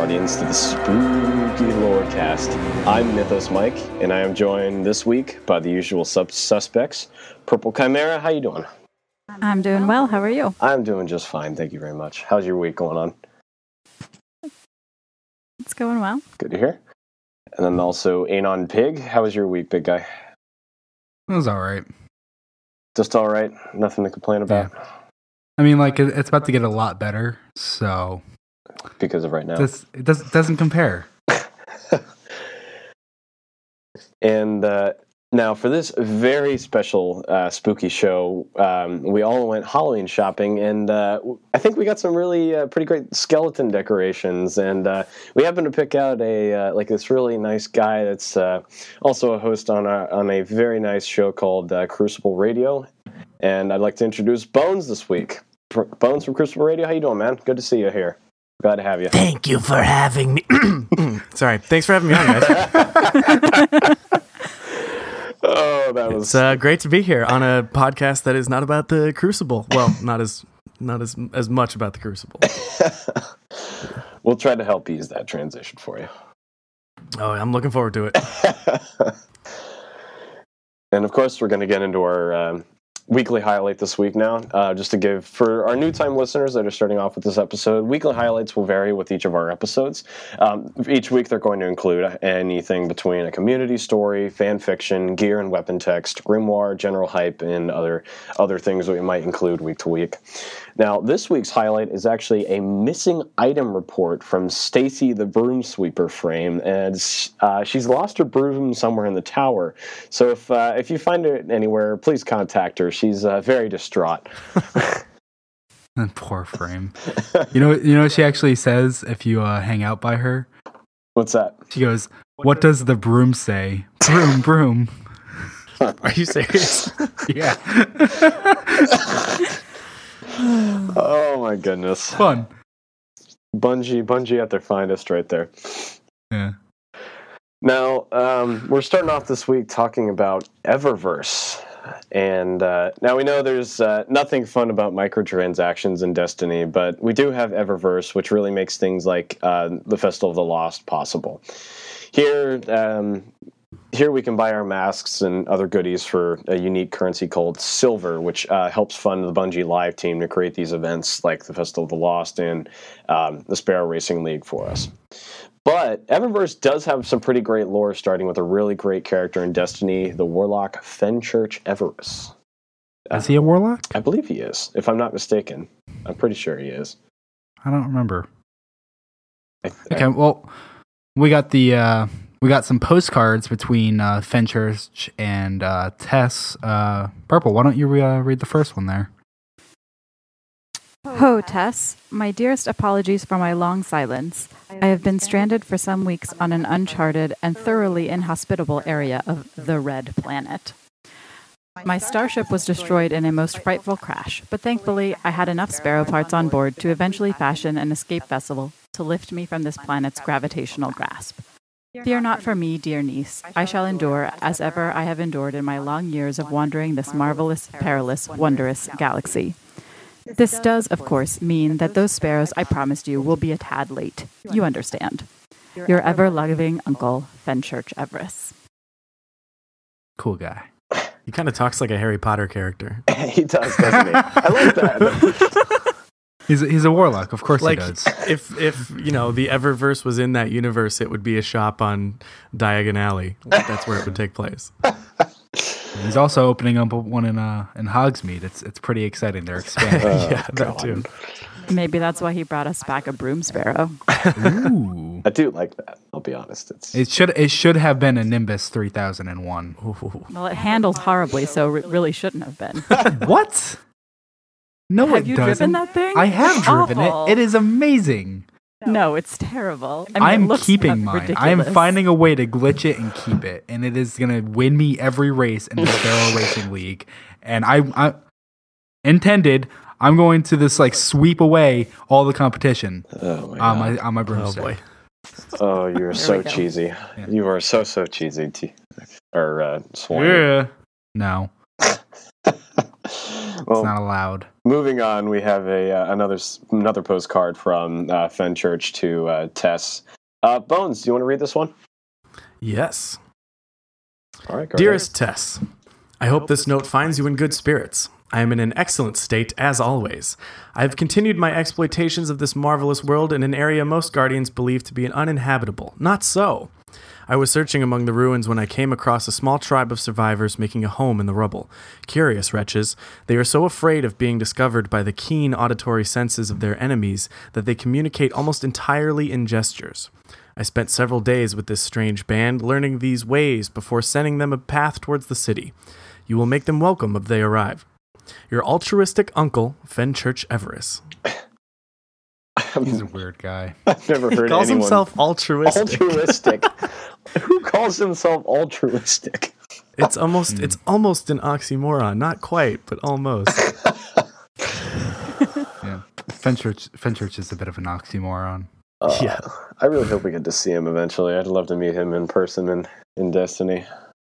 Welcome, Guardians, to the Spooky Lorecast. I'm Mythos Mike, and I am joined this week by the usual sub- suspects. Purple Chimera, how you doing? I'm doing well. How are you? I'm doing just fine, thank you very much. How's your week going on? It's going well. Good to hear. And then also Anon Pig, how was your week, big guy? It was all right. Just all right, nothing to complain about I mean, like it's about to get a lot better, so because of right now. this it does, doesn't compare. And uh, now, for this very special uh, spooky show, um, we all went Halloween shopping, and uh, I think we got some really uh, pretty great skeleton decorations. And uh, we happened to pick out a uh, like this really nice guy that's uh, also a host on a on a very nice show called uh, Crucible Radio. And I'd like to introduce Bones this week. Bones from Crucible Radio, how you doing, man? Good to see you here. Glad to have you. Thank you for having me. Sorry. Thanks for having me on, guys. Oh, that was It's uh, great to be here on a podcast that is not about the Crucible. Well, not as not as as much about the Crucible. we'll try to help ease that transition for you. Oh, I'm looking forward to it. and of course, we're going to get into our um, weekly highlight this week now. Uh, just to give for our new time listeners that are starting off with this episode, weekly highlights will vary with each of our episodes. Um, each week, they're going to include anything between a community story, fan fiction, gear and weapon text, grimoire, general hype, and other other things that we might include week to week. Now, this week's highlight is actually a missing item report from Stacy the broom sweeper frame, and uh, she's lost her broom somewhere in the tower. So if uh, if you find it anywhere, please contact her. She's uh, very distraught. Poor frame. You know you know what she actually says if you uh, hang out by her? What's that? She goes, "What does the broom say? Broom, broom." Are you serious? Yeah, Oh my goodness, fun. Bungie, Bungie at their finest, right there. Yeah. Now, um, we're starting off this week talking about Eververse. And uh, now we know there's uh, nothing fun about microtransactions in Destiny, but we do have Eververse, which really makes things like uh, the Festival of the Lost possible. Here, um, here we can buy our masks and other goodies for a unique currency called Silver, which uh, helps fund the Bungie Live team to create these events like the Festival of the Lost and um, the Sparrow Racing League for us. But Eververse does have some pretty great lore, starting with a really great character in Destiny, the Warlock Fenchurch Everis. Is he a warlock? I believe he is, if I'm not mistaken. I'm pretty sure he is. I don't remember. I, Okay, well, we got the uh, we got some postcards between uh, Fenchurch and uh, Tess. Uh, Purple, why don't you uh, read the first one there? Ho, Tess. My dearest apologies for my long silence. I have been stranded for some weeks on an uncharted and thoroughly inhospitable area of the Red Planet. My starship was destroyed in a most frightful crash, but thankfully I had enough sparrow parts on board to eventually fashion an escape vessel to lift me from this planet's gravitational grasp. Fear not for me, dear niece. I shall endure as ever I have endured in my long years of wandering this marvelous, perilous, wondrous galaxy. This does, of course, mean that those sparrows I promised you will be a tad late. You understand. Your ever loving uncle, Fenchurch Everis. Cool guy. He kind of talks like a Harry Potter character. he does, doesn't he? I like that. He's a, he's a warlock, of course Like he does. if if you know the Eververse was in that universe, it would be a shop on Diagon Alley. That's where it would take place. He's also opening up one in uh in Hogsmeade. It's it's pretty exciting. They're expanding. yeah, that too. Maybe that's why he brought us back a broom sparrow. Ooh. I do like that. I'll be honest. It's It should it should have been a Nimbus 3001. Well, it handles horribly, so it really shouldn't have been. what? No, have it you doesn't. driven that thing? I have driven awful. it. It is amazing. No, it's terrible. I mean, I'm it keeping mine. I am finding a way to glitch it and keep it, and it is gonna win me every race in the Sparrow Racing League. And I, I intended I'm going to this like sweep away all the competition oh my on my on my Oh broomstick. boy. Oh, you're so we go. cheesy. You are so so cheesy. T- or uh, Swan. Yeah. No, it's not allowed. Moving on, we have a uh, another another postcard from uh, Fenchurch to uh, Tess. Uh, Bones, do you want to read this one? Yes. All right, Dearest Tess, I hope this note finds you in good spirits. I am in an excellent state, as always. I have continued my exploitations of this marvelous world in an area most guardians believe to be uninhabitable. Not so. I was searching among the ruins when I came across a small tribe of survivors making a home in the rubble. Curious wretches, they are so afraid of being discovered by the keen auditory senses of their enemies that they communicate almost entirely in gestures. I spent several days with this strange band, learning these ways before sending them a path towards the city. You will make them welcome if they arrive. Your altruistic uncle, Fenchurch Everis. He's a weird guy. I've never heard calls anyone himself altruistic. altruistic. Who calls himself altruistic? It's almost it's almost an oxymoron. Not quite, but almost. Yeah. Fenchurch, Fenchurch is a bit of an oxymoron. Uh, Yeah. I really hope we get to see him eventually. I'd love to meet him in person in, in Destiny.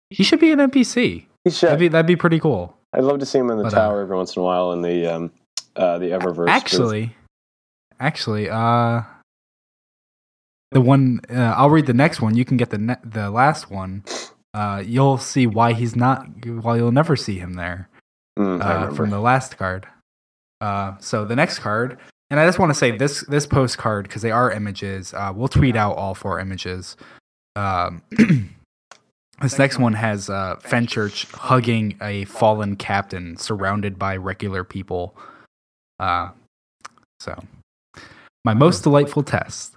He should be an NPC. He should. That'd be that'd be pretty cool. I'd love to see him in the But, uh, tower every once in a while in the um, uh, the Eververse. 'cause- Actually, actually, uh, the one uh, I'll read the next one. You can get the ne- the last one. Uh, you'll see why he's not. Why you'll never see him there. Mm, uh, from the last card. Uh, so the next card, and I just want to say this this postcard because they are images. Uh, we'll tweet out all four images. Um, this next one has uh, Fenchurch hugging a fallen captain, surrounded by regular people. Uh, so, my most delightful Tess.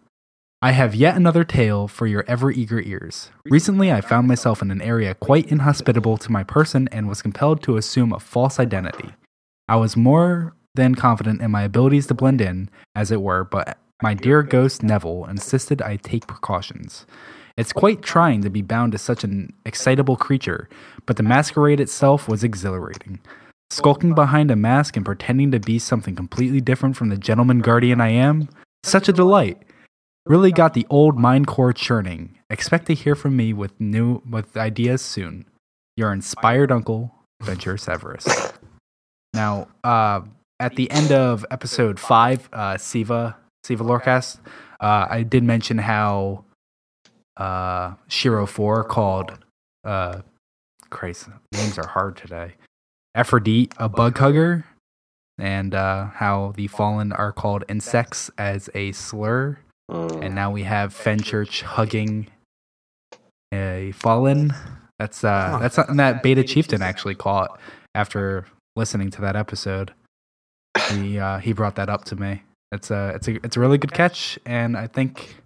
I have yet another tale for your ever eager ears. Recently, I found myself in an area quite inhospitable to my person and was compelled to assume a false identity. I was more than confident in my abilities to blend in, as it were, but my dear ghost Neville insisted I take precautions. It's quite trying to be bound to such an excitable creature, but the masquerade itself was exhilarating. Skulking behind a mask and pretending to be something completely different from the gentleman guardian I am, such a delight. Really got the old mind core churning. Expect to hear from me with new with ideas soon. Your inspired uncle, Fenchurch Everis. Now, uh, at the end of episode five, uh, Siva Siva Lorecast, uh, I did mention how uh, Shiro Four called uh, Christ names are hard today. Aphrodite a bug hugger, and uh, how the fallen are called insects as a slur. Mm. And now we have Fenchurch hugging a fallen. That's uh, Huh. that's something that Beta Chieftain actually caught after listening to that episode. He uh, he brought that up to me. It's a it's a it's a really good catch, and I think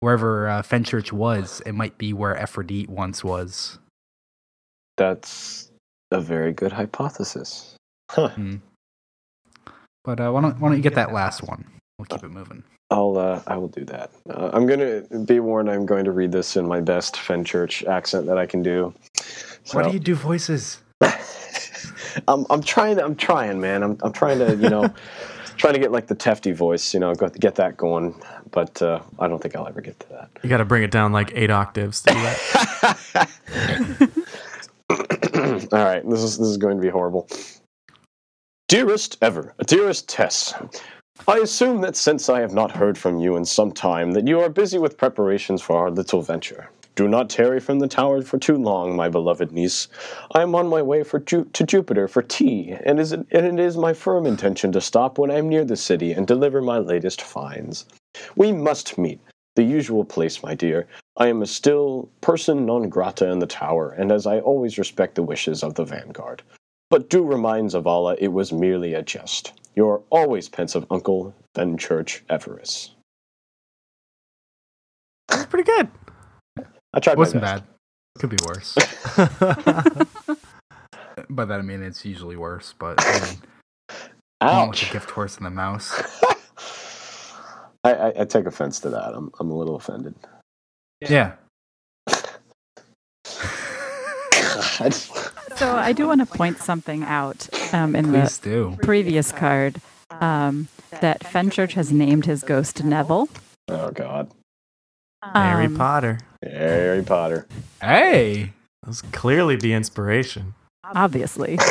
wherever uh, Fenchurch was, it might be where Aphrodite once was. That's a very good hypothesis. Huh. Hmm. But uh, why don't why don't you get that last one? We'll keep it moving. I'll uh, I will do that. Uh, I'm gonna be warned. I'm going to read this in my best Fenchurch accent that I can do. Why do you do voices? I'm I'm trying. I'm trying, man. I'm I'm trying to you know trying to get like the Tefty voice. You know, go, get that going. But uh, I don't think I'll ever get to that. You got to bring it down like eight octaves to do that. All right, this is this is going to be horrible. Dearest ever, dearest Tess, I assume that since I have not heard from you in some time, that you are busy with preparations for our little venture. Do not tarry from the tower for too long, my beloved niece. I am on my way for Ju- to Jupiter for tea, and, is it, and it is my firm intention to stop when I am near the city and deliver my latest finds. We must meet. The usual place, my dear. I am a still person non grata in the tower, and as I always respect the wishes of the vanguard. But do remind Zavala it was merely a jest. Your always pensive uncle, Fenchurch Everis. That's pretty good. I tried It Wasn't bad. Could be worse. By that I mean it's usually worse, but I mean, going with the Ouch! gift horse and the mouse. I, I, I take offense to that. I'm, I'm a little offended. Yeah. God. So I do want to point something out um, in Please the do. previous card um, that Fenchurch has named his ghost Neville. Oh, God. Harry Um, Potter. Harry Potter. Hey. That was clearly the inspiration. obviously.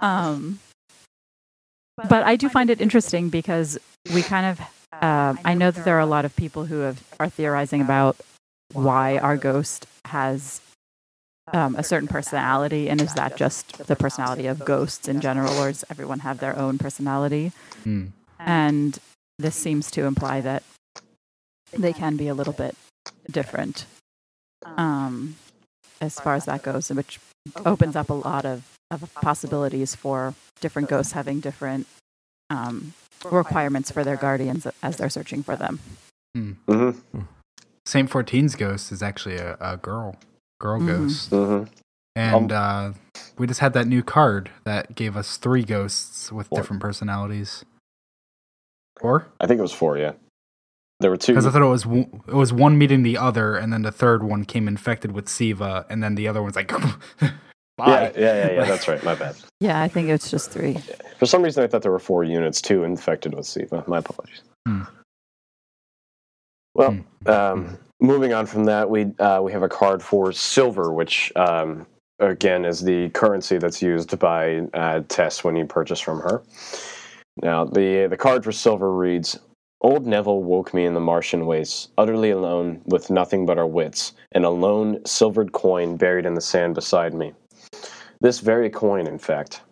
Um, but I do find it interesting because we kind of, uh, I know that there are a lot of people who have, are theorizing about why our ghost has um, a certain personality, and is that just the personality of ghosts in general, or does everyone have their own personality? Hmm. And this seems to imply that they can be a little bit different um, as far as that goes, which opens up a lot of, of possibilities for different ghosts having different um, requirements for their guardians as they're searching for them. hmm Saint 14's ghost is actually a, a girl, girl Mhm. ghost, hmm and uh, we just had that new card that gave us three ghosts with Four. different personalities. Four? I think it was four. Yeah, there were two. Because I thought it was w- it was one meeting the other, and then the third one came infected with Siva, and then the other one's like, yeah, bye. yeah, yeah, yeah. That's right. My bad. Yeah, I think it's just three. For some reason, I thought there were four units, two infected with Siva. My apologies. Hmm. Well, Hmm. um, moving on from that, we uh, we have a card for silver, which um, again is the currency that's used by uh, Tess when you purchase from her. Now, the the card for silver reads. Old Neville woke me in the Martian wastes, utterly alone, with nothing but our wits, and a lone silvered coin buried in the sand beside me. This very coin, in fact.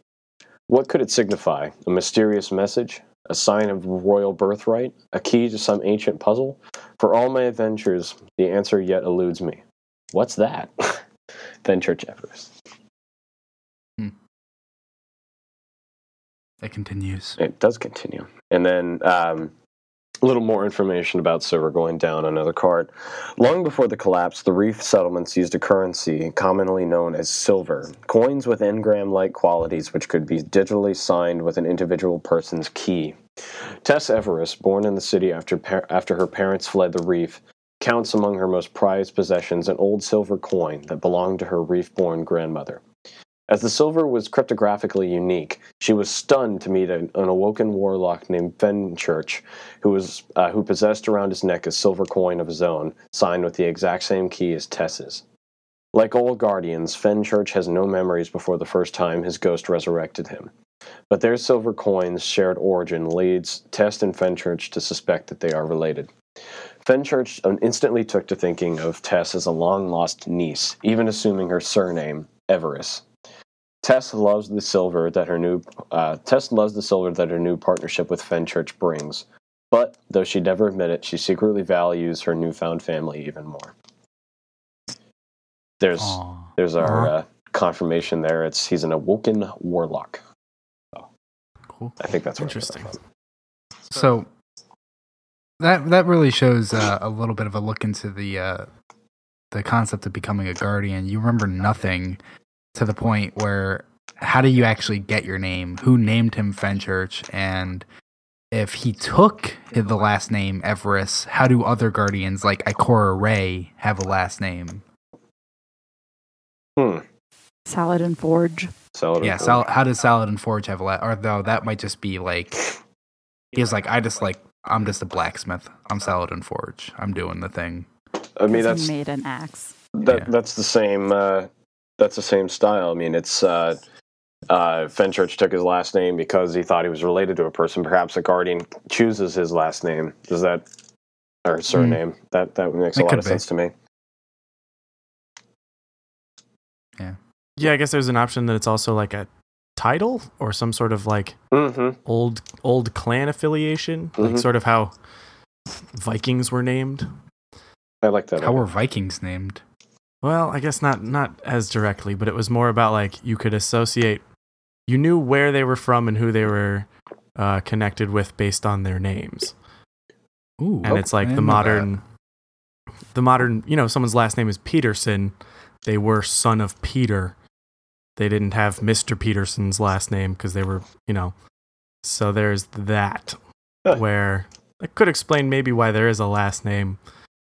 What could it signify? A mysterious message? A sign of royal birthright? A key to some ancient puzzle? For all my adventures, the answer yet eludes me. What's that? Fenchurch Everis. It continues. It does continue. And then um, a little more information about silver going down another card. Long before the collapse, the reef settlements used a currency commonly known as silver, coins with engram like qualities which could be digitally signed with an individual person's key. Tess Everis, born in the city after, par- after her parents fled the reef, counts among her most prized possessions an old silver coin that belonged to her reef born grandmother. As the silver was cryptographically unique, she was stunned to meet an, an awoken warlock named Fenchurch, who was uh, who possessed around his neck a silver coin of his own, signed with the exact same key as Tess's. Like all guardians, Fenchurch has no memories before the first time his ghost resurrected him. But their silver coin's shared origin leads Tess and Fenchurch to suspect that they are related. Fenchurch instantly took to thinking of Tess as a long lost niece, even assuming her surname, Everis. Tess loves the silver that her new uh, Tess loves the silver that her new partnership with Fenchurch brings. But though she'd never admit it, she secretly values her newfound family even more. There's Aw. there's our Aw. uh, confirmation there. It's he's an awoken warlock. Cool. I think that's where I got Interesting. So that that really shows uh, a little bit of a look into the uh, the concept of becoming a guardian. You remember nothing to the point where how do you actually get your name? Who named him Fenchurch? And if he took the last name Everis, how do other guardians like Ikora Rey have a last name? Hmm. Saladin Forge. Salad Yeah, Sal- Forge. how does Saladin Forge have a last? Or though that might just be like he's like I just like I'm just a blacksmith. I'm Saladin Forge. I'm doing the thing. I mean He that's made an axe. that Yeah. that's the same uh, that's the same style. I mean it's uh, uh, Fenchurch took his last name because he thought he was related to a person. Perhaps a guardian chooses his last name. Does that or surname? That that makes a lot of be. sense to me. Yeah, Yeah, I guess there's an option that it's also like a title or some sort of like Mm-hmm. old old clan affiliation, like Mhm. sort of how Vikings were named. I like that. How were Vikings named? Well, I guess not not as directly, but it was more about like you could associate. You knew where they were from and who they were uh, connected with based on their names, Ooh, and it's I like the didn't that. modern, the modern. You know, someone's last name is Peterson. They were son of Peter. They didn't have Mister Peterson's last name because they were, you know. So there's that, Huh. where it could explain maybe why there is a last name,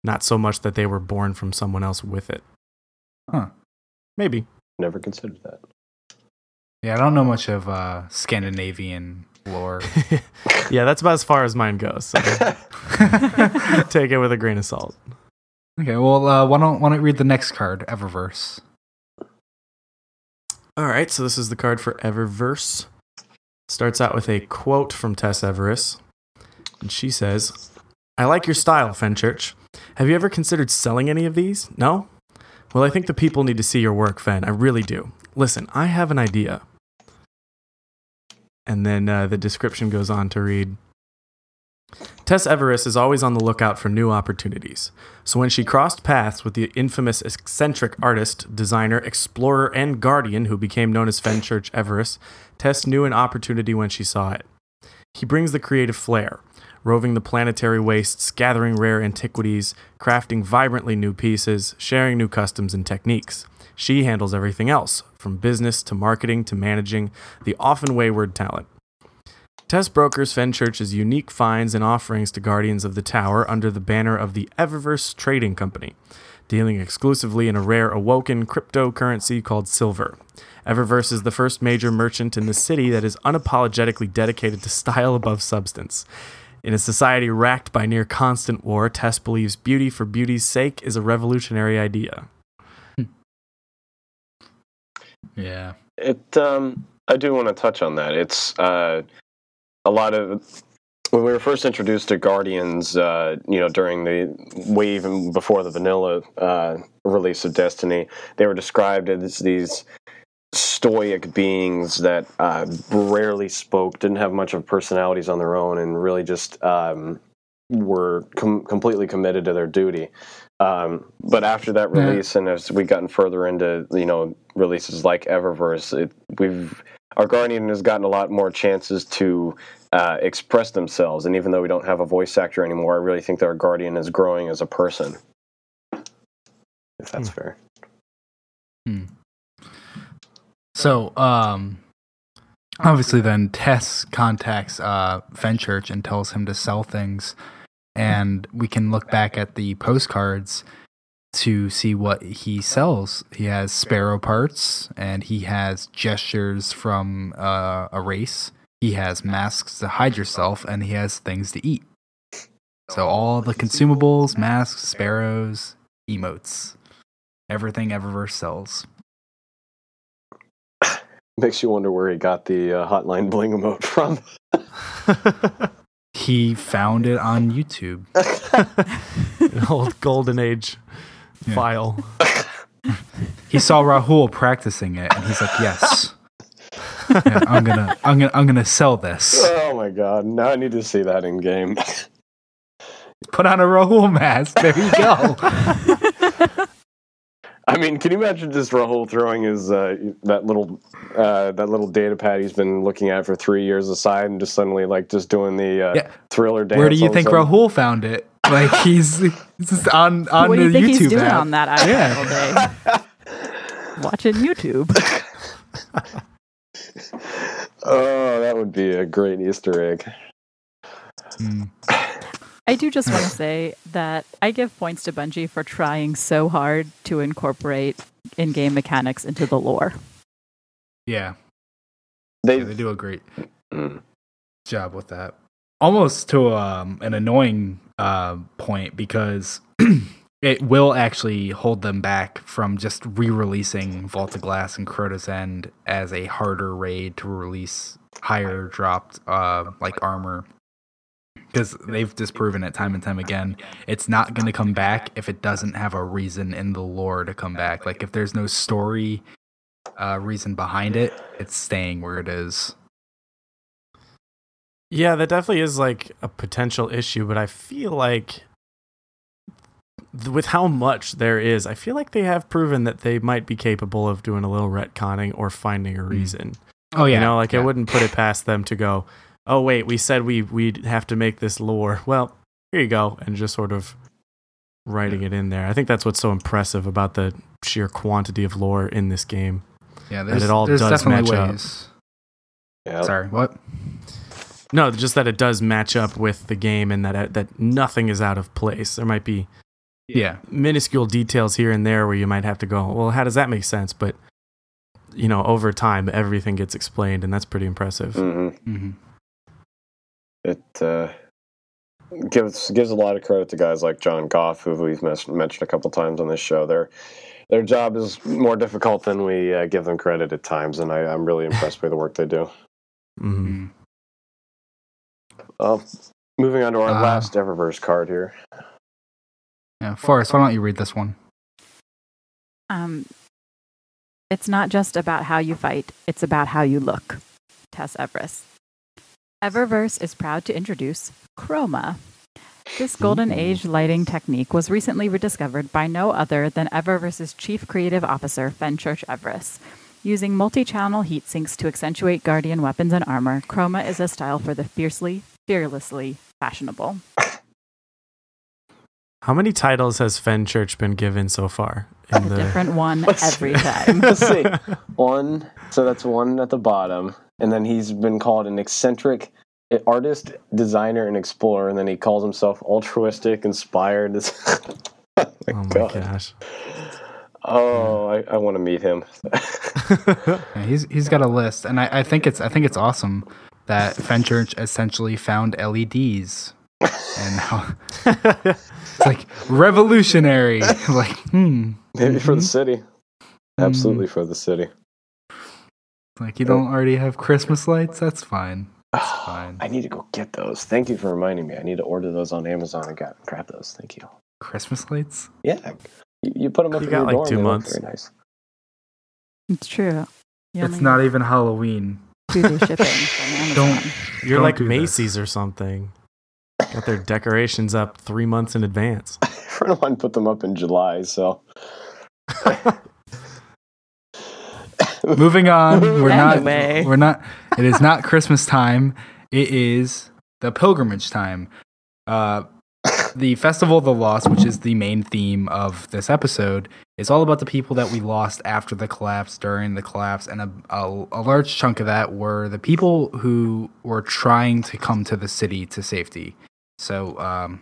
not so much that they were born from someone else with it. Huh. Maybe. Never considered that. Yeah, I don't know much of uh, Scandinavian lore. yeah, that's about as far as mine goes. So take it with a grain of salt. okay, well, uh, why don't why don't you read the next card, Eververse? All right, so this is the card for Eververse. Starts out with a quote from Tess Everis. And she says, I like your style, Fenchurch. Have you ever considered selling any of these? No? Well, I think the people need to see your work, Fen. I really do. Listen, I have an idea. And then uh, the description goes on to read Tess Everis is always on the lookout for new opportunities. So when she crossed paths with the infamous eccentric artist, designer, explorer, and guardian who became known as Fenchurch Everis, Tess knew an opportunity when she saw it. He brings the creative flair, roving the planetary wastes, gathering rare antiquities, crafting vibrantly new pieces, sharing new customs and techniques. She handles everything else, from business to marketing to managing the often wayward talent. Tess brokers Fenchurch's unique finds and offerings to Guardians of the Tower under the banner of the Eververse Trading Company, dealing exclusively in a rare awoken cryptocurrency called silver. Eververse is the first major merchant in the city that is unapologetically dedicated to style above substance. In a society racked by near constant war, Tess believes beauty for beauty's sake is a revolutionary idea. Yeah. It. Um, I do want to touch on that. It's uh, a lot of when we were first introduced to Guardians. Uh, you know, during the wave and before the vanilla uh, release of Destiny, they were described as these stoic beings that uh, rarely spoke, didn't have much of personalities on their own, and really just um, were com- completely committed to their duty. Um, but after that Yeah. release, and as we've gotten further into you know releases like Eververse, it, we've our Guardian has gotten a lot more chances to uh, express themselves. And even though we don't have a voice actor anymore, I really think that our Guardian is growing as a person. If that's fair. So, um, obviously, then Tess contacts uh, Fenchurch and tells him to sell things, and we can look back at the postcards to see what he sells. He has sparrow parts, and he has gestures from uh, a race. He has masks to hide yourself, and he has things to eat. So all the consumables, masks, sparrows, emotes, everything Eververse sells. Makes you wonder where he got the uh, hotline bling emote from. He found it on YouTube. An old golden age Yeah. file. He saw Rahul practicing it, and he's like, "Yes, Yeah, I'm gonna, I'm gonna, I'm gonna sell this. oh my god! Now I need to see that in game. Put on a Rahul mask. There you go." I mean, can you imagine just Rahul throwing his uh, that little uh, that little data pad he's been looking at for three years aside, and just suddenly like just doing the uh, Yeah. thriller dance? Where do you all of a think? Rahul found it? Like he's, he's just on on what do you think YouTube he's doing app. on that iPad Yeah. all day? Watching YouTube. Oh, that would be a great Easter egg. Mm. I do just want to say that I give points to Bungie for trying so hard to incorporate in-game mechanics into the lore. Yeah, They, they do a great Mm. job with that. Almost to um, an annoying uh, point because it will actually hold them back from just re-releasing Vault of Glass and Crota's End as a harder raid to release higher dropped uh, like armor. Because they've disproven it time and time again. It's not going to come back if it doesn't have a reason in the lore to come back. Like if there's no story uh, reason behind it, it's staying where it is. Yeah, that definitely is like a potential issue, but I feel like th- with how much there is, I feel like they have proven that they might be capable of doing a little retconning or finding a reason. Oh yeah, You know, like yeah. I wouldn't put it past them to go, "Oh wait, we said we we'd have to make this lore." Well, here you go, and just sort of writing it in there. I think that's what's so impressive about the sheer quantity of lore in this game. Yeah, that it all there's does definitely match up. ways. yeah. Sorry, what? No, just that it does match up with the game, and that uh, that nothing is out of place. There might be Yeah, minuscule details here and there where you might have to go, well, how does that make sense? But you know, over time, everything gets explained, and that's pretty impressive. hmm hmm It uh, gives gives a lot of credit to guys like John Goff, who we've mes- mentioned a couple times on this show. Their their job is more difficult than we uh, give them credit at times, and I, I'm really impressed by the work they do. Mhm. Well, moving on to our Uh, last Eververse card here. Yeah, Forrest, why don't you read this one? Um, it's not just about how you fight, it's about how you look. Tess Everis. Eververse is proud to introduce Chroma. This golden age lighting technique was recently rediscovered by no other than Eververse's chief creative officer, Fenchurch Everis. Using multi channel heat sinks to accentuate Guardian weapons and armor, Chroma is a style for the fiercely, fearlessly fashionable. How many titles has Fenchurch been given so far? A different one Let's every see. time. Let's see. One, so that's one at the bottom, and then he's been called an eccentric artist, designer, and explorer, and then he calls himself altruistic, inspired. oh my, Oh my god! gosh. Oh, I, I want to meet him. Yeah, he's he's got a list, and I, I think it's I think it's awesome that Fenchurch essentially found LEDs, and now it's like revolutionary. like, hmm, Maybe for the Mhm. city. Absolutely for the city. Like you don't already have Christmas lights? That's fine. that's fine. I need to go get those. Thank you for reminding me. I need to order those on Amazon and got, grab those. Thank you. Christmas lights? Yeah, you, you put them up You in got your like dorm. two months. Very nice. It's true. You It's not even Halloween. two-day shipping. Don't You're Don't like do this. Macy's or something. Got their decorations up three months in advance. A friend of mine put them up in July, so Moving on. We're Anyway. not. We're not. It is not Christmas time. It is the pilgrimage time. Uh, the Festival of the Lost, which is the main theme of this episode, is all about the people that we lost after the collapse, during the collapse, and a, a, a large chunk of that were the people who were trying to come to the city to safety. So, um,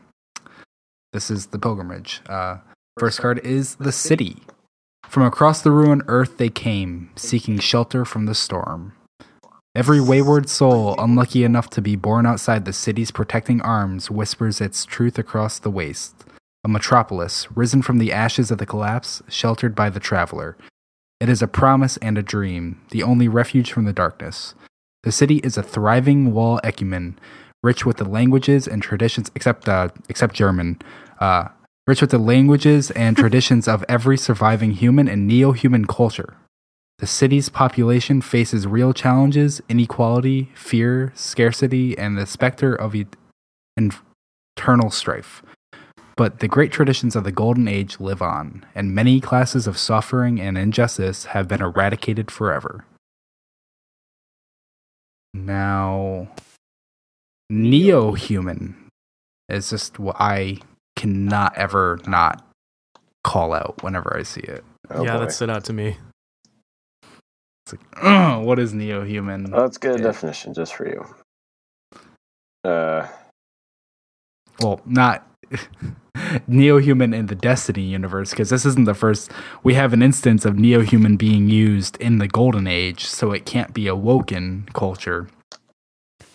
this is the pilgrimage. Uh, first card is the city. From across the ruined earth they came, seeking shelter from the storm. Every wayward soul, unlucky enough to be born outside the city's protecting arms, whispers its truth across the waste. A metropolis, risen from the ashes of the collapse, sheltered by the traveler. It is a promise and a dream, the only refuge from the darkness. The city is a thriving wall ecumen, rich with the languages and traditions, except uh, except German, uh, rich with the languages and traditions of every surviving human and neo human culture. The city's population faces real challenges inequality, fear, scarcity, and the specter of internal strife. But the great traditions of the Golden Age live on, and many classes of suffering and injustice have been eradicated forever. Now, neo human is just what I cannot ever not call out whenever I see it. oh yeah, boy. that stood out to me. It's like, what is neo human? Oh, that's a good Yeah. definition just for you. Uh, well, not neo human in the Destiny universe, because this isn't the first. We have an instance of neo human being used in the Golden Age, so it can't be a woken culture.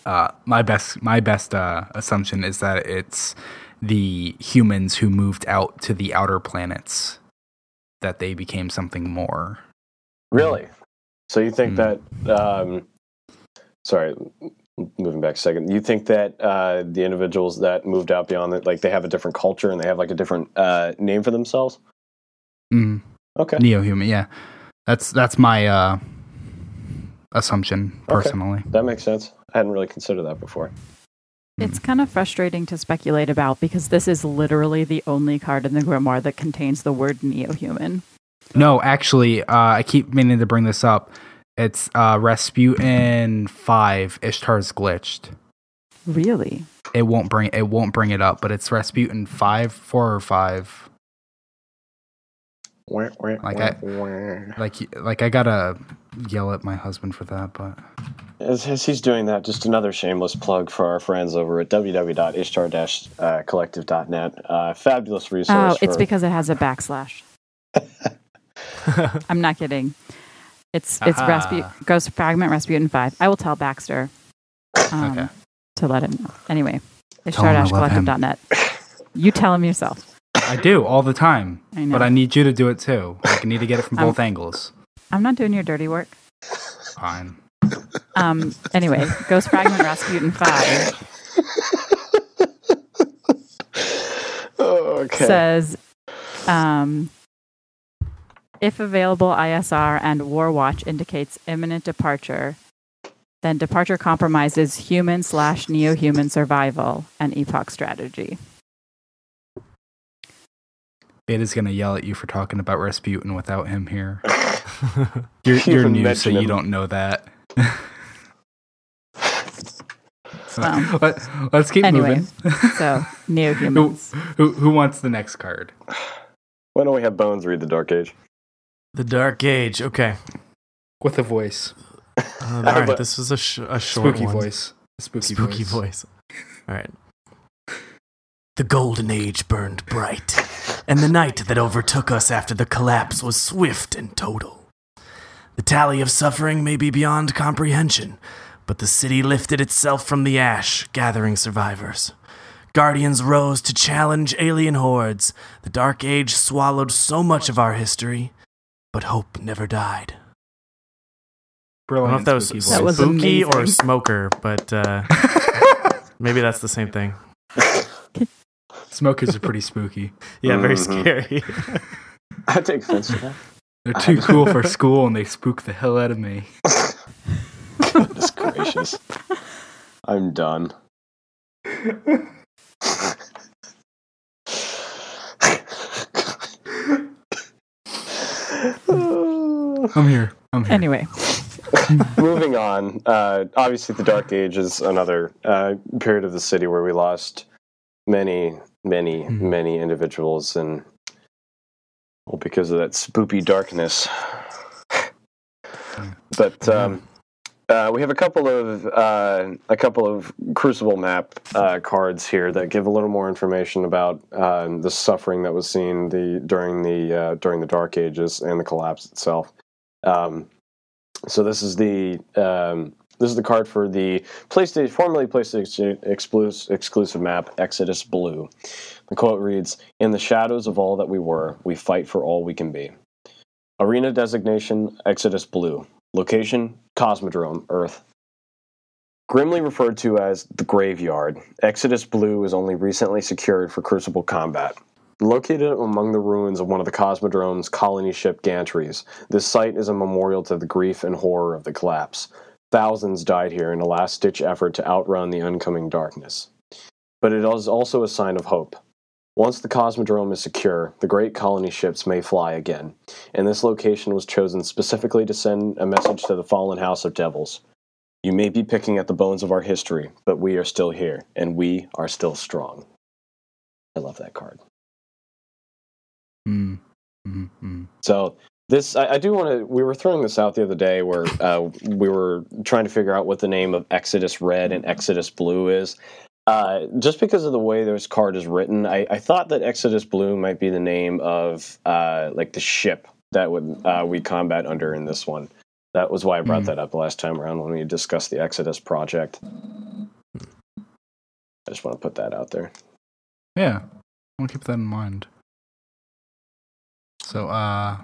Uh, my best, my best uh, assumption is that it's the humans who moved out to the outer planets that they became something more. really? So you think Hmm. that? Um, sorry, moving back a second. You think that uh, the individuals that moved out beyond it, like they have a different culture and they have like a different uh, name for themselves? Mm, Okay. neo human, yeah. That's that's my uh, assumption Okay. personally. That makes sense. I hadn't really considered that before. It's kind of frustrating to speculate about because this is literally the only card in the grimoire that contains the word neo-human. No, actually, uh, I keep meaning to bring this up. It's uh, Rasputin five. Ishtar's glitched. Really? It won't bring it won't bring it up, but it's Rasputin five, four or five. Like I- Like like I gotta yell at my husband for that, but As, as he's doing that, just another shameless plug for our friends over at www.ishtar-collective.net. Uh, fabulous resource. Oh, it's for- because it has a backslash. I'm not kidding. It's it's Aha. Rasputin goes fragment Rasputin five. I will tell Baxter um, Okay. to let him know. Anyway, Tell him I love him. ishtar-collective.net. You tell him yourself. I do all the time. I know. But I need you to do it too. Like, I need to get it from I'm- both angles. I'm not doing your dirty work. Fine. Um, anyway, Ghost Fragment Rasputin 5 Oh, okay. says um, if available ISR and War Watch indicates imminent departure, then departure compromises human slash neo human survival and epoch strategy. Beta's gonna yell at you for talking about Rasputin without him here. You're, you're new, so mention you don't know that. Well, Let, us keep anyway. moving. So, neo humans. who, who wants the next card? Why don't we have Bones read the Dark Age? The Dark Age. Okay. With a voice, Uh, all right. This was a, sh- a short spooky one. voice, a spooky, Spooky voice. voice. All right. The golden age burned bright, and the night that overtook us after the collapse was swift and total. The tally of suffering may be beyond comprehension, but the city lifted itself from the ash, gathering survivors. Guardians rose to challenge alien hordes. The Dark Age swallowed so much of our history, but hope never died. I don't know if that was spooky. That was spooky or amazing. smoker, but uh, maybe that's the same thing. Smokers are pretty spooky. Yeah, very Mhm. scary. I take offense to that. They're too cool for school, and they spook the hell out of me. Goodness gracious. I'm done. I'm here. I'm here. Anyway, Moving on. Uh, obviously, the Dark Age is another uh, period of the city where we lost many, many, Mhm. many individuals, and well, because of that spoopy darkness. But um, uh, we have a couple of uh, a couple of Crucible map uh, cards here that give a little more information about um, the suffering that was seen the during the uh, during the Dark Ages and the collapse itself. Um, so this is the um, this is the card for the PlayStation formerly PlayStation exclusive, exclusive map Exodus Blue. The quote reads: "In the shadows of all that we were, we fight for all we can be." Arena designation Exodus Blue. Location Cosmodrome, Earth. Grimly referred to as the Graveyard, Exodus Blue is only recently secured for Crucible combat. Located among the ruins of one of the Cosmodrome's colony ship gantries, this site is a memorial to the grief and horror of the collapse. Thousands died here in a last ditch effort to outrun the oncoming darkness. But it is also a sign of hope. Once the Cosmodrome is secure, the great colony ships may fly again, and this location was chosen specifically to send a message to the fallen House of Devils. You may be picking at the bones of our history, but we are still here, and we are still strong. I love that card. Mm. Mm, mm. So this, I, I do want to. We were throwing this out the other day, where uh, we were trying to figure out what the name of Exodus Red and Exodus Blue is. Uh, just because of the way this card is written, I, I thought that Exodus Blue might be the name of uh, like the ship that would uh, we combat under in this one. That was why I brought Hmm. that up last time around when we discussed the Exodus project. I just want to put that out there. Yeah, I'll keep that in mind. So, uh,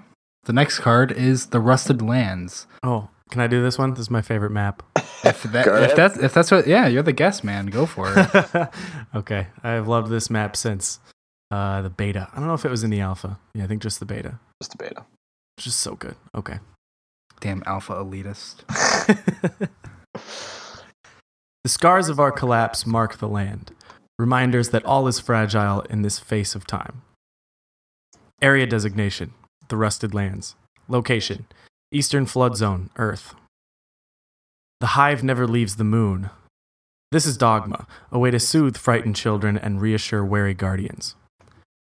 the next card is the Rusted Lands. oh, can I do this one? This is my favorite map. If that, if that's if that's what, yeah, you're the guest, man. Go for it. okay, I've loved this map since uh, the beta. I don't know if it was in the alpha. Yeah, I think just the beta. Just the beta. It's just so good. Okay. Damn alpha elitist. The scars of our collapse mark the land, reminders that all is fragile in this face of time. Area designation The Rusted Lands. Location Eastern Flood Zone, Earth. The hive never leaves the moon. This is Dogma, a way to soothe frightened children and reassure wary guardians.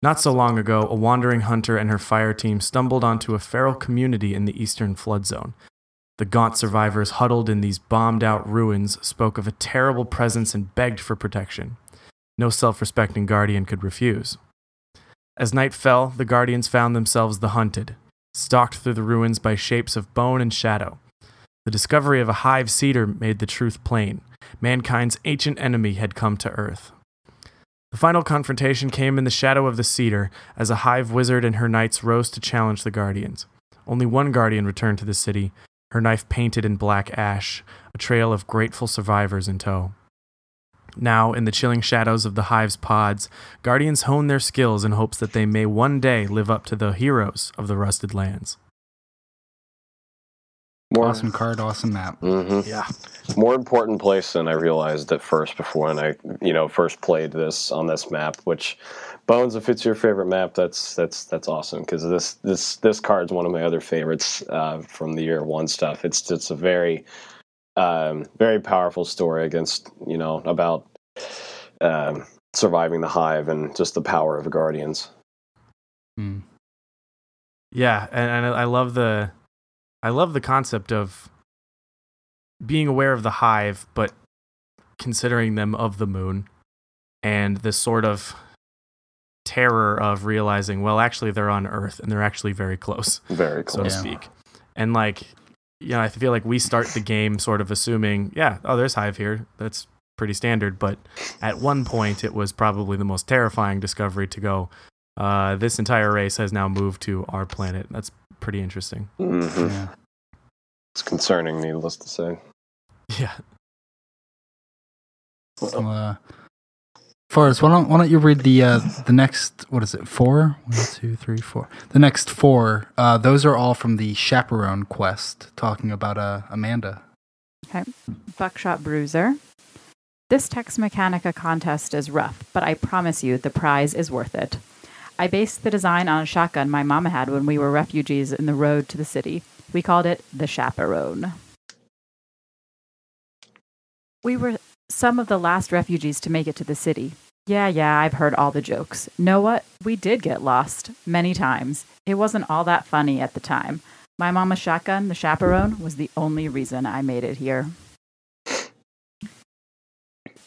Not so long ago, a wandering hunter and her fire team stumbled onto a feral community in the Eastern Flood Zone. The gaunt survivors huddled in these bombed out ruins spoke of a terrible presence and begged for protection. No self respecting guardian could refuse. As night fell, the guardians found themselves the hunted, stalked through the ruins by shapes of bone and shadow. The discovery of a hive seeder made the truth plain. Mankind's ancient enemy had come to Earth. The final confrontation came in the shadow of the seeder as a hive wizard and her knights rose to challenge the guardians. Only one guardian returned to the city, her knife painted in black ash, a trail of grateful survivors in tow. Now, in the chilling shadows of the hive's pods, guardians hone their skills in hopes that they may one day live up to the heroes of the rusted lands. More, Awesome card, awesome map. Mm-hmm. Yeah. more important place than I realized at first before when I, you know, first played this on this map. Which, Bones, if it's your favorite map, that's that's that's awesome because this this this card's one of my other favorites uh, from the year one stuff. It's it's a very um, very powerful story against you know about um, surviving the hive and just the power of the guardians. Hmm. Yeah, and, and I love the I love the concept of being aware of the hive, but considering them of the moon, and this sort of terror of realizing, well, actually they're on Earth and they're actually very close, Very close. so to Yeah. speak. And like, you know, I feel like we start the game sort of assuming, yeah, oh, there's hive here. That's pretty standard. But at one point, it was probably the most terrifying discovery to go. Uh, this entire race has now moved to our planet. That's pretty interesting. hmm Yeah. It's concerning, needless to say. Yeah. So, uh, Forrest, why don't, why don't you read the uh, the next what is it four one two three four the next four uh, those are all from the chaperone quest talking about uh, Amanda Okay, Buckshot Bruiser. This Tex Mechanica contest is rough, but I promise you the prize is worth it. I based the design on a shotgun my mama had when we were refugees in the road to the city. We called it the Chaperone. We were some of the last refugees to make it to the city. Yeah, yeah, I've heard all the jokes. Know what? We did get lost many times. It wasn't all that funny at the time. My mama's shotgun, the chaperone, was the only reason I made it here.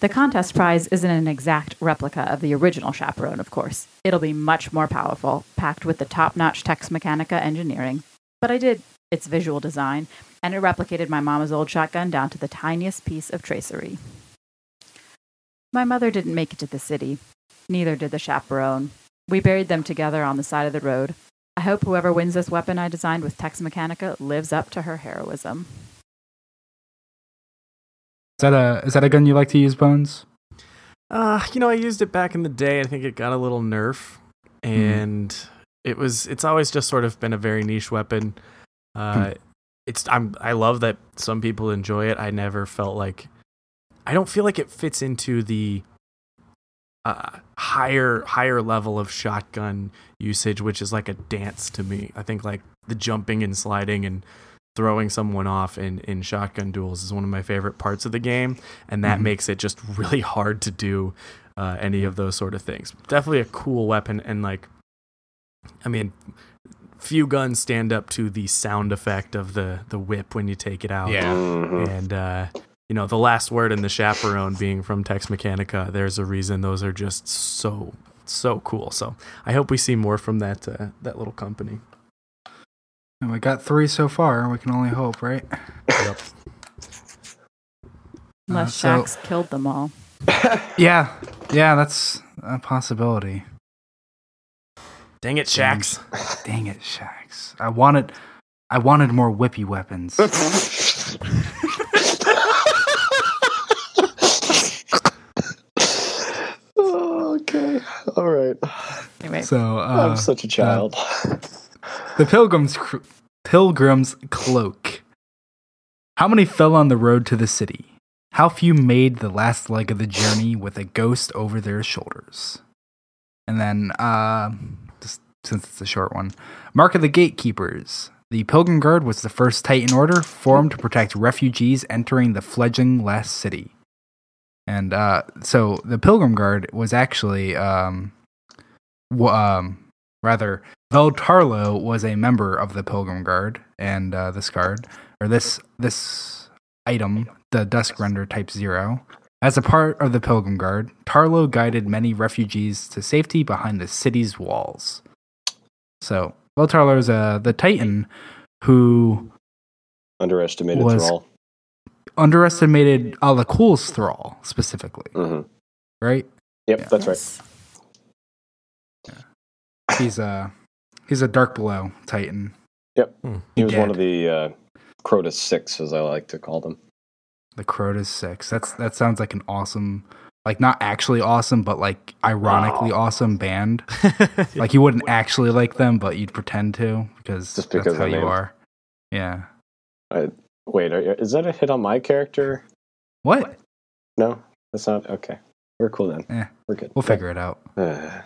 The contest prize isn't an exact replica of the original chaperone, of course. It'll be much more powerful, packed with the top notch Tex Mechanica engineering. But I did its visual design, and it replicated my mama's old shotgun down to the tiniest piece of tracery. My mother didn't make it to the city. Neither did the chaperone. We buried them together on the side of the road. I hope whoever wins this weapon I designed with Tex Mechanica lives up to her heroism. is that a is that a gun you like to use Bones Uh, you know, I used it back in the day. I think it got a little nerf, and it was. It's always just sort of been a very niche weapon. Uh, it's. I'm. I love that some people enjoy it. I never felt like. I don't feel like it fits into the uh, higher higher level of shotgun usage, which is like a dance to me. I think like the jumping and sliding and throwing someone off in, in shotgun duels is one of my favorite parts of the game, and that Mhm. makes it just really hard to do uh, any of those sort of things. Definitely a cool weapon, and like, I mean, few guns stand up to the sound effect of the the whip when you take it out. Yeah. Mhm. and uh, you know the last word in the chaperone being from Tex Mechanica. There's a reason those are just so so cool. So I hope we see more from that uh, that little company. And we got three so far we can only hope right Yep. Unless Uh, so- Shax killed them all. yeah yeah that's a possibility Dang it, Shax. dang it Shax I wanted I wanted more whippy weapons Oh, okay. All right. Anyway, so uh, I'm such a child. The Pilgrim's cr- Pilgrim's cloak. How many fell on the road to the city? How few made the last leg of the journey with a ghost over their shoulders? And then, uh, just since it's a short one, Mark of the Gatekeepers. The Pilgrim Guard was the first Titan order formed to protect refugees entering the fledgling last city. And uh, so the Pilgrim Guard was actually, um, w- um, rather, Veltarlo was a member of the Pilgrim Guard, and uh, this guard, or this this item, the Dusk Render Type Zero, as a part of the Pilgrim Guard, Tarlo guided many refugees to safety behind the city's walls. So Veltarlo is uh, the Titan who Underestimated Was- thrall. Underestimated Alak-Hul's thrall specifically, hmm right? Yep, Yeah. that's right. yes. He's a he's a Dark Below Titan. Yep. He was He one of the uh, Crotus Six, as I like to call them. The Crotus Six. That's that sounds like an awesome, like not actually awesome, but like ironically awesome band. Like you wouldn't actually like them, but you'd pretend to because, Just because that's how you name. are. Yeah. Wait, are, is that a hit on my character? What? No, that's not. Okay, we're cool then. Eh. We're good. We'll figure it out. Uh,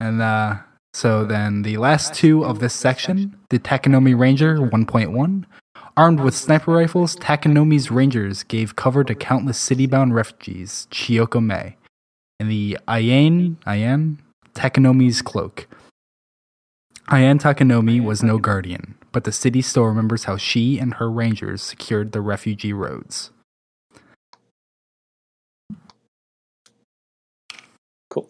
And uh, so then the last two of this section, the Takonomi Ranger 1.1. Armed with sniper rifles, Takonomi's Rangers gave cover to countless city-bound refugees, Chiyoko Mei, and the Ayan, Ayan Takonomi's cloak. Ayan Takonomi was no guardian, but the city still remembers how she and her rangers secured the refugee roads. cool.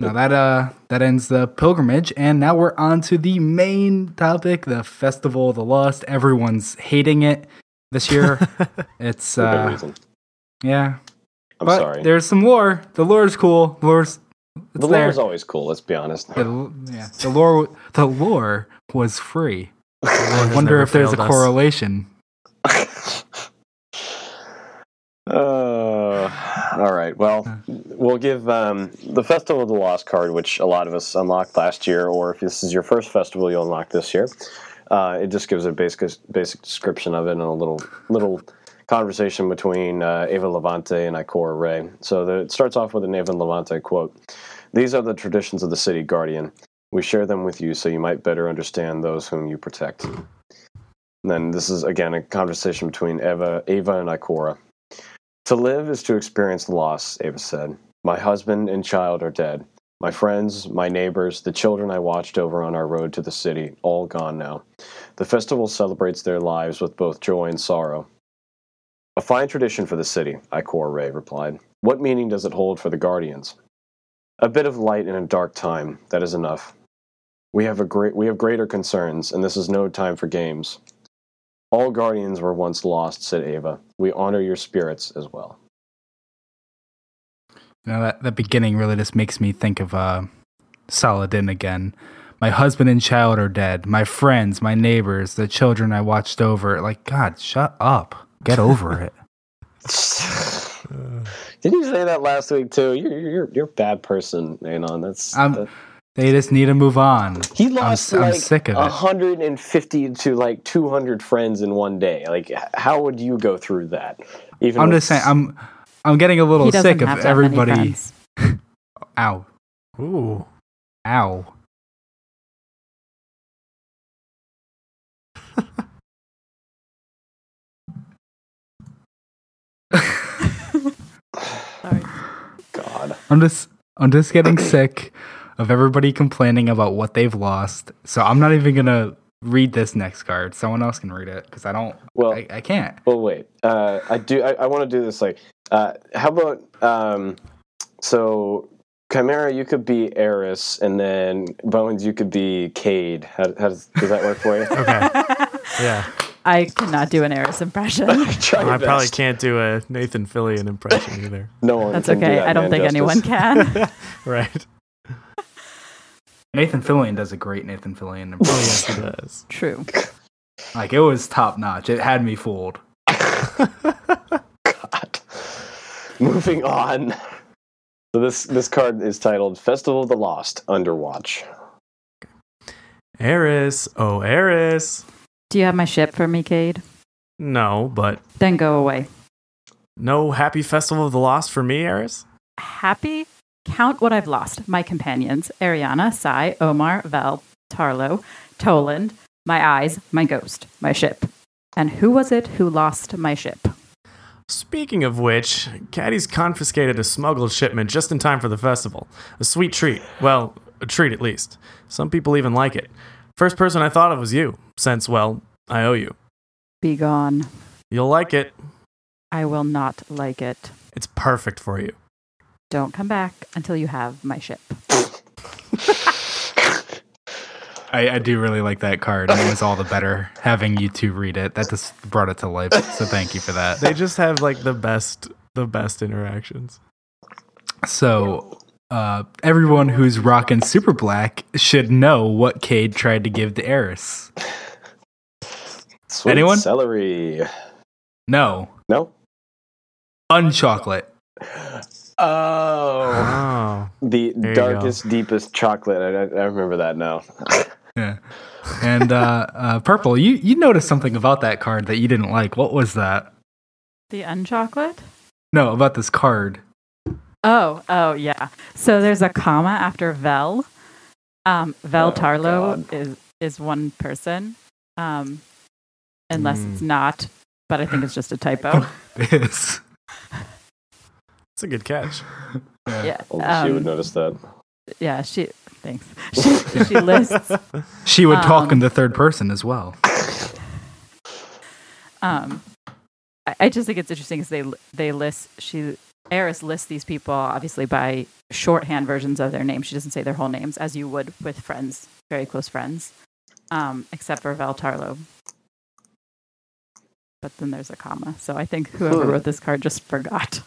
Now that uh that ends the pilgrimage, and now we're on to the main topic, the Festival of the Lost. Everyone's hating it this year. it's For uh reason. yeah, I'm but sorry. there's some lore. The lore's cool. The lore's it's the lore is always cool. Let's be honest. the, yeah, the lore the lore was free. I wonder if there's a us. correlation. Uh, all right. Well, we'll give um, the Festival of the Lost card, which a lot of us unlocked last year, or if this is your first festival, you'll unlock this year. Uh, it just gives a basic basic description of it and a little little conversation between uh, Ava Levante and Ikora Rey. So the, it starts off with an Ava Levante quote: "These are the traditions of the city guardian. We share them with you so you might better understand those whom you protect." And then this is again a conversation between Eva, Ava and Ikora. To live is to experience loss, Ava said. My husband and child are dead. My friends, my neighbors, the children I watched over on our road to the city, all gone now. The festival celebrates their lives with both joy and sorrow. A fine tradition for the city, Ikora Rey replied. What meaning does it hold for the Guardians? A bit of light in a dark time, that is enough. We have, a great, we have greater concerns, and this is no time for games. All guardians were once lost, said Ava. We honor your spirits as well. You know, that, that beginning really just makes me think of uh, Saladin again. My husband and child are dead. My friends, my neighbors, the children I watched over. Like, God, shut up. Get over it. Did you say that last week too? You're you're you're a bad person, Anon. That's I'm- that- They just need to move on. he lost I'm like sick of it. 150 to like 200 friends in one day. Like, how would you go through that? Even I'm just saying, I'm I'm getting a little sick of have that many everybody. Ow. Ooh. Ow. Sorry. God. I'm just I'm just getting sick of everybody complaining about what they've lost. So I'm not even gonna read this next card. Someone else can read it because I don't. Well, I, I can't. Well, wait. Uh, I do. I, I want to do this. Like, uh, how about um, so Chimera? You could be Eris, and then Bones. You could be Cade. How, how does, does that work for you? Okay. Yeah. I cannot do an Eris impression. Try I probably can't do a Nathan Fillion impression either. No one. That's can do okay. that I don't man think anyone can. right. Nathan Fillion does a great Nathan Fillion Oh, impression. yes, he does. True. like it was top notch. It had me fooled. God. Moving on. So this this card is titled "Festival of the Lost Underwatch." Eris. Oh, Eris. Do you have my ship for me, Cade? No, but Then go away. no happy Festival of the Lost for me, Eris? Happy? Count what I've lost. My companions Ariana, Sai, Omar, Vel, Tarlo, Toland, my eyes, my ghost, my ship. And who was it who lost my ship? Speaking of which, Caddy's confiscated a smuggled shipment just in time for the festival. A sweet treat. Well, a treat at least. Some people even like it. First person I thought of was you, since, well, I owe you. Be gone. You'll like it. I will not like it. It's perfect for you. Don't come back until you have my ship. I, I do really like that card, it was all the better having you two read it. That just brought it to life. So thank you for that. They just have like the best the best interactions. So, uh, everyone who's rocking super black should know what Cade tried to give to Eris. Sweet Anyone? Celery. No. No. Unchocolate. Oh. Oh. The There you darkest, deepest chocolate. I, I remember that now. Yeah. And uh, uh, purple, you you noticed something about that card that you didn't like. What was that? The unchocolate? No, about this card. Oh, oh yeah. So there's a comma after Vel. Um, Vel Oh, Tarlo God. is is one person, um, unless Hmm. it's not. But I think it's just a typo. Is It's a good catch. yeah. Only she would Um, notice that. yeah. She. Thanks. She, she lists. she would talk Um, in the third person as well. Um, I, I just think it's interesting because they they list she Eris lists these people obviously by shorthand versions of their names. She doesn't say their whole names as you would with friends, very close friends, um, except for Val Tarlo. But then there's a comma, so I think whoever wrote this card just forgot.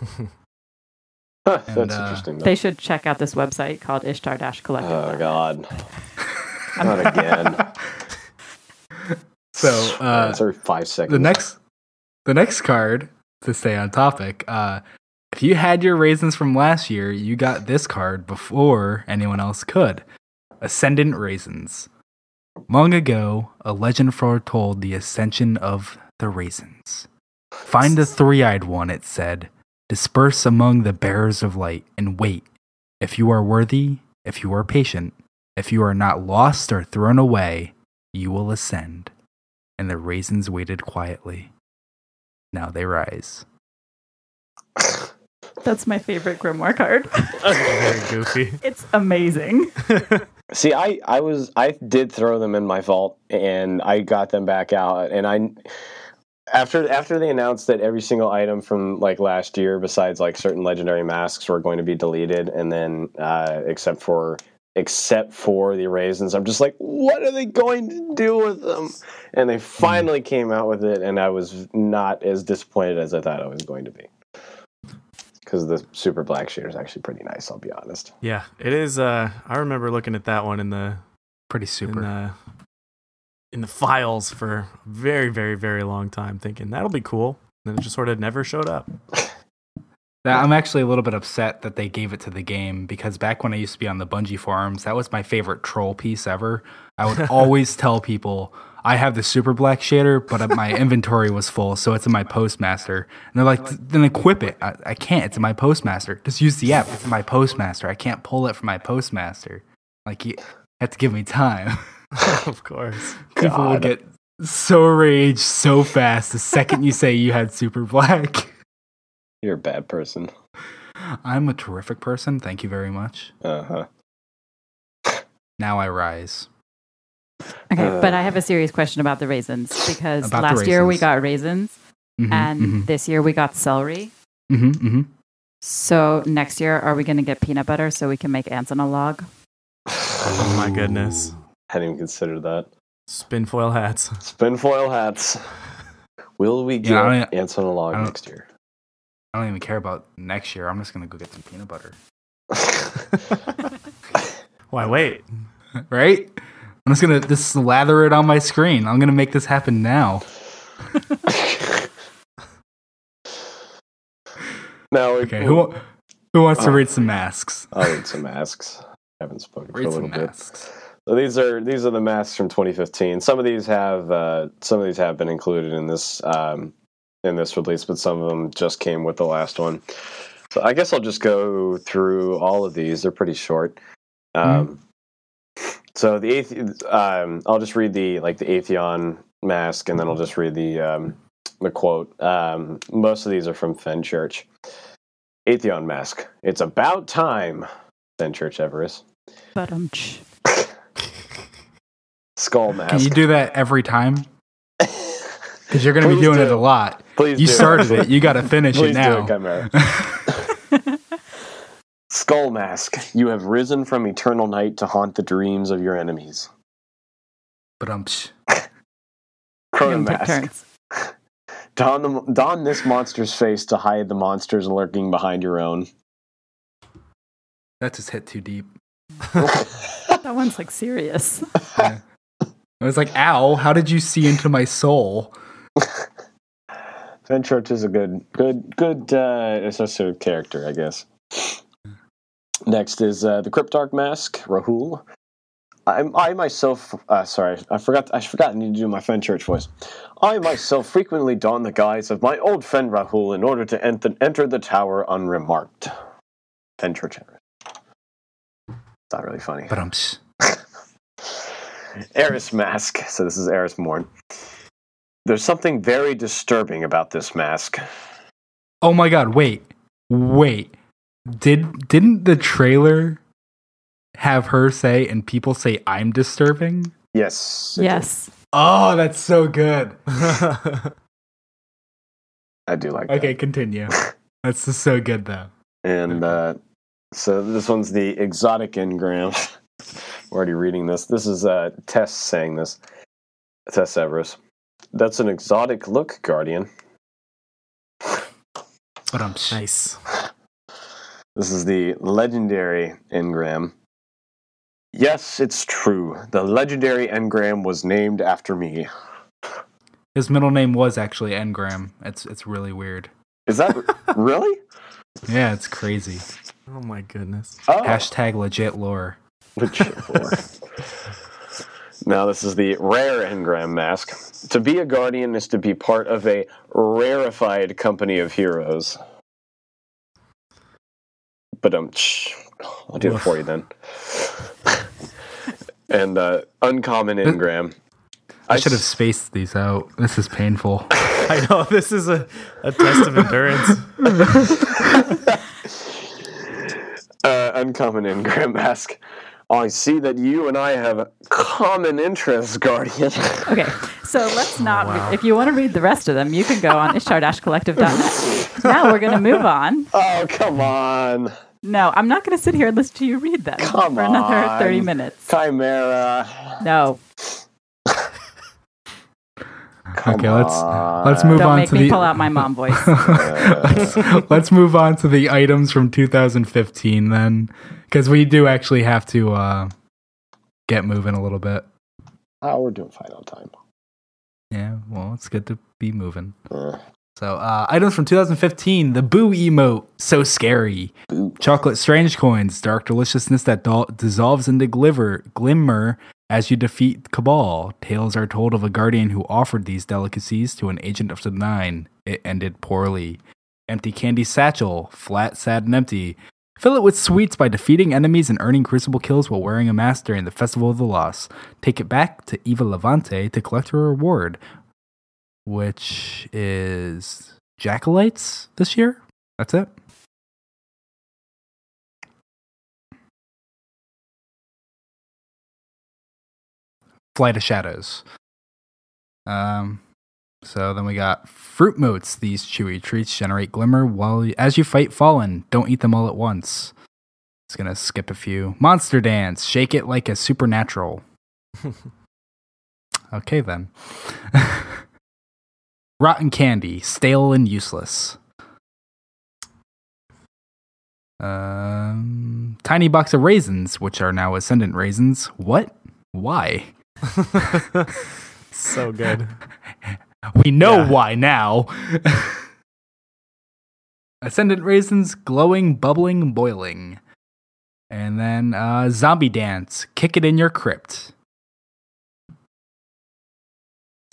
Huh, And, that's uh, interesting. Though. They should check out this website called Ishtar Dash Collective. Oh God. Not again. So uh, it's every five seconds. the next the next card to stay on topic uh if you had your raisins from last year you got this card before anyone else could ascendant raisins long ago a legend foretold the ascension of the raisins find the three-eyed one it said disperse among the bearers of light and wait if you are worthy if you are patient if you are not lost or thrown away you will ascend and the raisins waited quietly. Now they rise. That's my favorite grimoire card. Very goofy. it's amazing. See, I, I was I did throw them in my vault and I got them back out and I after after they announced that every single item from like last year besides like certain legendary masks were going to be deleted and then uh, except for except for the raisins I'm just like what are they going to do with them and they finally came out with it and I was not as disappointed as I thought I was going to be because the super black shader is actually pretty nice I'll be honest yeah, it is. Uh, I remember looking at that one in the Pretty in super. In the files for a very, very, very long time, thinking that'll be cool. Then it just sort of never showed up. I'm actually a little bit upset that they gave it to the game because back when I used to be on the Bungie forums, that was my favorite troll piece ever. I would always tell people I have the super black shader, but my inventory was full, so it's in my postmaster. And they're like, then equip it. I, I can't. It's in my postmaster. Just use the app. It's in my postmaster. I can't pull it from my postmaster. Like you have to give me time. of course. People will get so raged so fast the second you say you had super black. you're a bad person I'm a terrific person. Thank you very much. uh-huh Now I rise. Okay, Uh, but I have a serious question about the raisins because About the last year we got raisins Mhm, and mhm, this year we got celery. mhm, mhm. So next year, are we going to get peanut butter so we can make ants on a log? Oh my goodness. Hadn't even considered that Spinfoil hats. spin foil hats will we get Yeah, I don't- ants on a log next year I don't even care about next year. I'm just gonna go get some peanut butter. Why wait? Right? I'm just gonna just lather it on my screen. I'm gonna make this happen now. now we- Okay. Who who wants to Oh. read some masks? I'll read some masks I haven't spoken for a Read little some bit masks. So these are these are the masks from 2015. Some of these have uh, some of these have been included in this um, in this release, but some of them just came with the last one. So I guess I'll just go through all of these. They're pretty short. Um, So the eighth, um, I'll just read the like the Atheon mask, and then I'll just read the um, the quote. Um, most of these are from Fenchurch. Atheon mask. It's about time. Fenchurch Everis. But um, Skull mask. Can you do that every time? Because you're gonna be Please doing it a lot. Please You do. started it. You gotta finish Please it do now. it, Skull mask. You have risen from eternal night to haunt the dreams of your enemies. but um, Chrono Him take mask. Don, the, don this monster's face to hide the monsters lurking behind your own. that just hit too deep. That one's like serious. I was like, "Ow! How did you see into my soul?" Fenchurch is a good, good, good uh, associative character, I guess. Next is uh, the Cryptarch Mask, Rahool. I, I myself, uh, sorry, I forgot. I forgot. I need to do my Fenchurch voice. I myself frequently don the guise of my old friend Rahool in order to ent- enter the tower unremarked. Fenchurch. It's not really funny. But I'm. Eris mask. So this is Eris Morn. There's something very disturbing about this mask. Oh my god! Wait, wait. Did didn't the trailer have her say and people say I'm disturbing? Yes. it Yes. Oh, that's so good. I do like Okay, that. continue. That's just so good though. And uh, so this one's the exotic engram. We're already reading this. This is uh, Tess saying this. Tess Everis. That's an exotic look, Guardian. But I'm. nice. This is the legendary engram. Yes, it's true. The legendary engram was named after me. His middle name was actually Engram. It's it's really weird. Is that really? Yeah, it's crazy. Oh my goodness. Oh, Hashtag legit lore. Now this is the rare engram mask. To be a guardian is to be part of a rarefied company of heroes. But um, I'll do it for you then. and uh, uncommon engram. I should have spaced these out. This is painful. I know this is a, a test of endurance. uh, uncommon engram mask. I see that you and I have common interests, Guardian. Okay, so let's oh, not. wow. If you want to read the rest of them, you can go on ishtar-collective.net. now we're going to move on. oh, come on. No, I'm not going to sit here and listen to you read them Come for another 30 minutes. Chimera. No, Come okay, let's on. let's move don't on make to me the pull out my mom voice. let's, let's move on to the items from 2015 then, because we do actually have to uh, get moving a little bit. Oh, we're doing fine on time. Yeah, well, it's good to be moving. Uh, So, uh, items from 2015: the Boo emote, so scary. Boo. Chocolate strange coins, dark deliciousness that dol- dissolves into glimmer, glimmer as you defeat Cabal. Tales are told of a guardian who offered these delicacies to an agent of the Nine. It ended poorly. Empty candy satchel, flat, sad, and empty. Fill it with sweets by defeating enemies and earning crucible kills while wearing a mask during the Festival of the Lost. Take it back to Eva Levante to collect her reward, which is Jackalites this year. That's it. Flight of Shadows. Um, so then we got fruit motes. These chewy treats generate glimmer while as you fight fallen. Don't eat them all at once. It's gonna skip a few. Monster dance. Shake it like a supernatural. okay then. Rotten candy. Stale and useless. Um, tiny box of raisins, which are now ascendant raisins. What? Why? so good. We know Yeah. why now. Ascendant raisins, glowing, bubbling, boiling. And then uh, zombie dance, kick it in your crypt.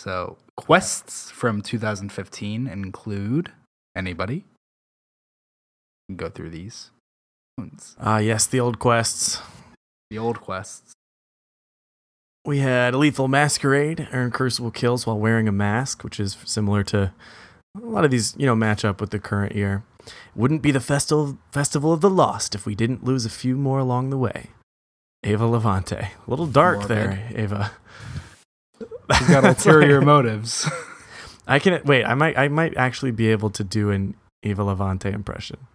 So quests from 2015 include anybody. Go through these. Ah, yes, the old quests. The old quests. We had Lethal Masquerade, earn crucible kills while wearing a mask, which is similar to a lot of these, you know, match up with the current year. Wouldn't be the festival festival of the lost if we didn't lose a few more along the way. Ava Levante. A little dark Morbid. there, Ava. He's got ulterior motives. I can wait, I might I might actually be able to do an Ava Levante impression.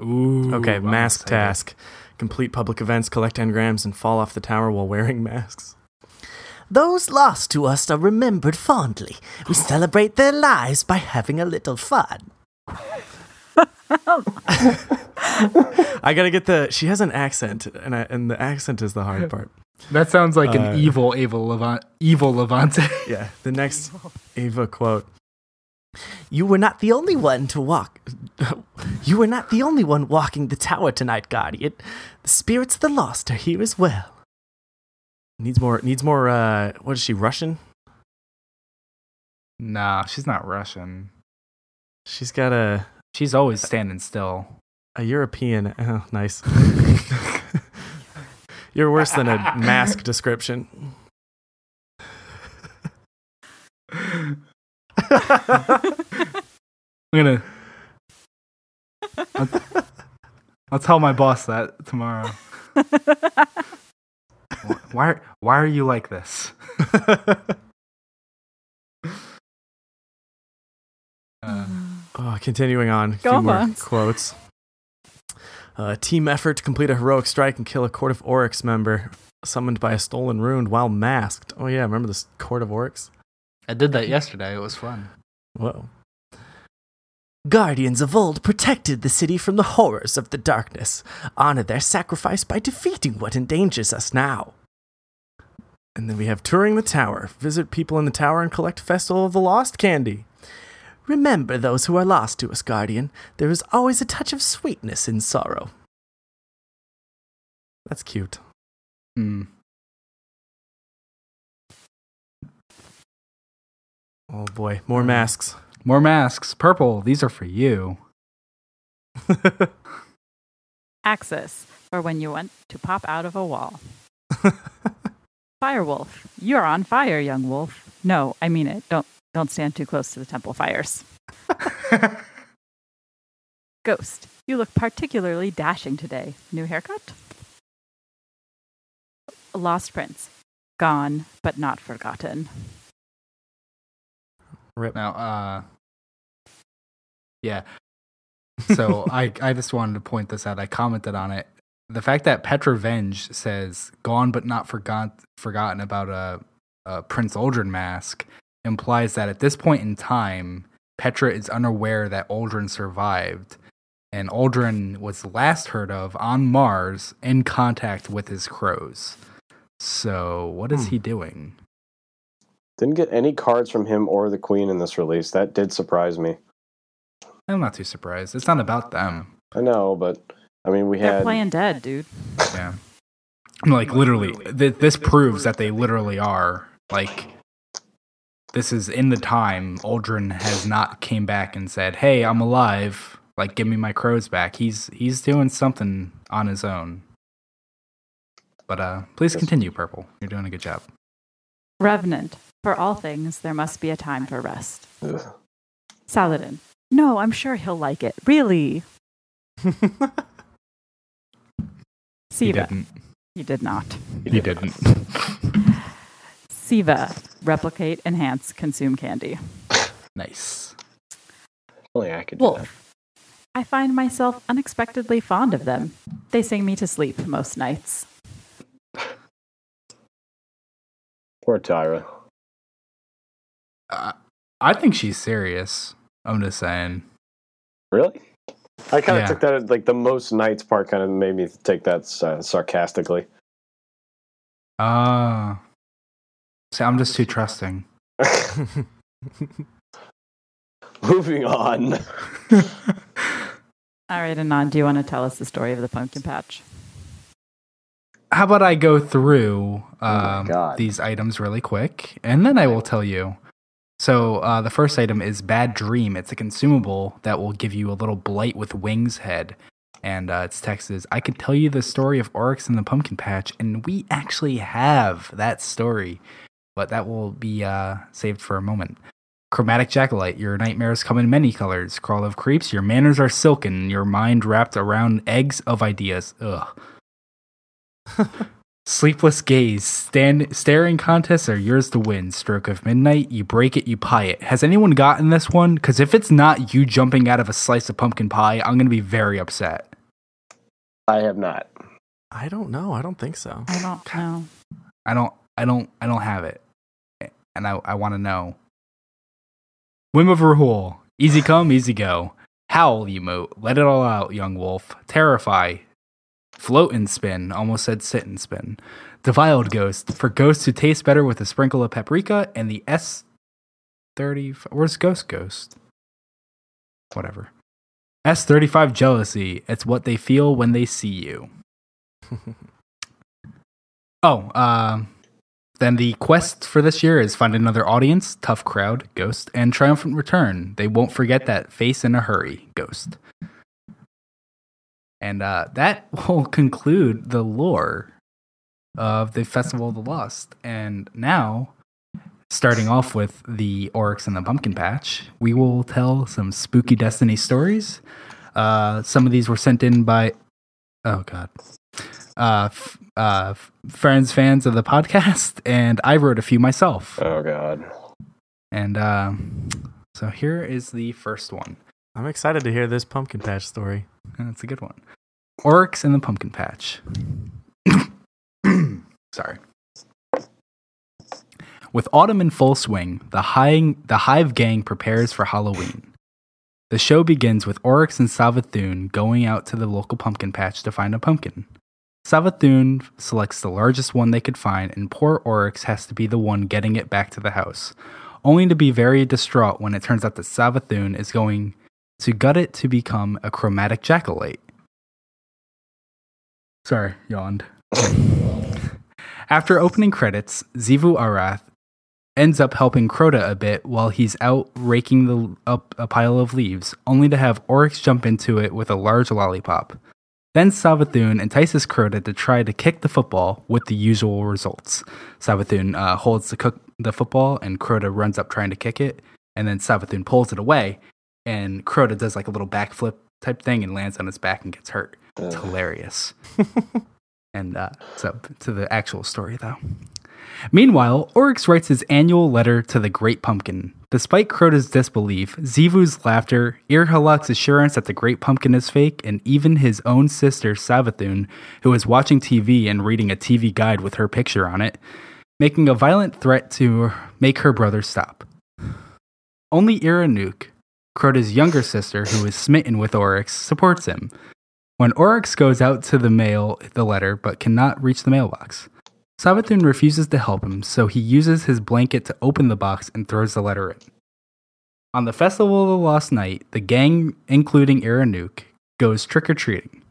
Ooh. Okay, mask task. Complete public events, collect engrams, and fall off the tower while wearing masks. Those lost to us are remembered fondly. We celebrate their lives by having a little fun. I gotta get the. She has an accent, and I, and the accent is the hard part. That sounds like Uh, an evil, evil, Levant, evil Levante. Yeah. The next Ava quote. You were not the only one to walk. You were not the only one walking the tower tonight, Guardian. The spirits of the lost are here as well. Needs more. Needs more. Uh, what is she? Russian? nah, she's not Russian. She's got a She's always standing still. a European. Oh, nice. You're worse than a mask description. I'm gonna. I'll, I'll tell my boss that tomorrow. Wh- Why? Why are you like this? Uh, Oh, continuing on. A few more on. quotes. Uh, team effort to complete a heroic strike and kill a Court of Oryx member summoned by a stolen rune while masked. Oh yeah, remember this Court of Oryx? I did that yesterday. It was fun. Whoa. Guardians of old protected the city from the horrors of the darkness. Honor their sacrifice by defeating what endangers us now. And then we have touring the tower. Visit people in the tower and collect Festival of the Lost candy. Remember those who are lost to us, Guardian. There is always a touch of sweetness in sorrow. That's cute. Hmm. Oh boy, more masks. More masks. Purple. These are for you. Axis, for when you want to pop out of a wall. Firewolf, you're on fire, young wolf. No, I mean it. Don't don't stand too close to the temple fires. Ghost, you look particularly dashing today. New haircut? Lost Prince, gone but not forgotten. Rip. Now, uh, yeah. So I, I just wanted to point this out. I commented on it. The fact that Petra Venj says "gone but not forgot, forgotten" about a, a Prince Uldren mask implies that at this point in time, Petra is unaware that Uldren survived, and Uldren was last heard of on Mars in contact with his crows. So, what is Hmm. he doing? Didn't get any cards from him or the Queen in this release. That did surprise me. I'm not too surprised. It's not about them. I know, but I mean, we They're had playing dead, dude. Yeah. I'm like literally, th- this proves that they literally are. Like, this is in the time Uldren has not came back and said, "Hey, I'm alive. Like, give me my crows back." He's he's doing something on his own. But uh, please continue, Purple. You're doing a good job. Revenant, for all things, there must be a time for rest. Ugh. Saladin, no, I'm sure he'll like it. Really? He Siva, didn't. he did not. He didn't. Siva, replicate, enhance, consume candy. nice. only I could do that. Wolf, I find myself unexpectedly fond of them. They sing me to sleep most nights. Poor Tyra. Uh, I think she's serious. I'm just saying. Really? I kind of Yeah. took that as, like the most nights part kind of made me take that uh, sarcastically. Uh, see, I'm just too trusting. Moving on. All right, Anand, do you want to tell us the story of the pumpkin patch? How about I go through um, God. these items really quick, and then I will tell you. So uh, the first item is Bad Dream. It's a consumable that will give you a little blight with wings head, and uh, its text is: "I could tell you the story of Oryx and the pumpkin patch, and we actually have that story, but that will be uh, saved for a moment." Chromatic Jackalite, your nightmares come in many colors. Crawl of Creeps, your manners are silken, your mind wrapped around eggs of ideas. Ugh. Sleepless gaze, stand, staring contests are yours to win. Stroke of midnight, you break it, you pie it. Has anyone gotten this one? Because if it's not you jumping out of a slice of pumpkin pie, I'm gonna be very upset. I have not. I don't know. I don't think so. I don't know. I don't, I don't, I don't have it, and I, I want to know. Whim of Rahool, easy come, easy go. Howl, you moat. let it all out, young wolf. Terrify, Float and spin, almost said sit and spin. Defiled Ghost, for ghosts who taste better with a sprinkle of paprika, and the S30. Where's Ghost Ghost? Whatever. S35 Jealousy, it's what they feel when they see you. oh, uh, then the quest for this year is find another audience, tough crowd, ghost, and triumphant return. They won't forget that face in a hurry, ghost. And uh, that will conclude the lore of the Festival of the Lost. And now, starting off with the Oryx and the Pumpkin Patch, we will tell some spooky Destiny stories. Uh, some of these were sent in by, oh God, uh, f- uh, friends, fans of the podcast, and I wrote a few myself. Oh God. And uh, so here is the first one. I'm excited to hear this pumpkin patch story. That's a good one. Oryx and the Pumpkin Patch. Sorry. With autumn in full swing, the, hi- the Hive Gang prepares for Halloween. The show begins with Oryx and Savathun going out to the local pumpkin patch to find a pumpkin. Savathun selects the largest one they could find, and poor Oryx has to be the one getting it back to the house, only to be very distraught when it turns out that Savathun is going to gut it to become a chromatic jackalite. Sorry, yawned. After opening credits, Xivu Arath ends up helping Crota a bit while he's out raking the, up a pile of leaves, only to have Oryx jump into it with a large lollipop. Then Savathun entices Crota to try to kick the football with the usual results. Savathun uh, holds the, cook- the football and Crota runs up trying to kick it, and then Savathun pulls it away, and Crota does like a little backflip type thing and lands on his back and gets hurt. It's hilarious. and uh, so to the actual story, though. Meanwhile, Oryx writes his annual letter to the Great Pumpkin. Despite Crota's disbelief, Xivu's laughter, Irhalak's assurance that the Great Pumpkin is fake, and even his own sister Savathun, who is watching TV and reading a TV guide with her picture on it, making a violent threat to make her brother stop. Only Iranuk, Crota's younger sister, who is smitten with Oryx, supports him. When Oryx goes out to the mail the letter but cannot reach the mailbox, Savathun refuses to help him, so he uses his blanket to open the box and throws the letter in. On the Festival of the Lost Night, the gang, including Iranuk, goes trick or treating.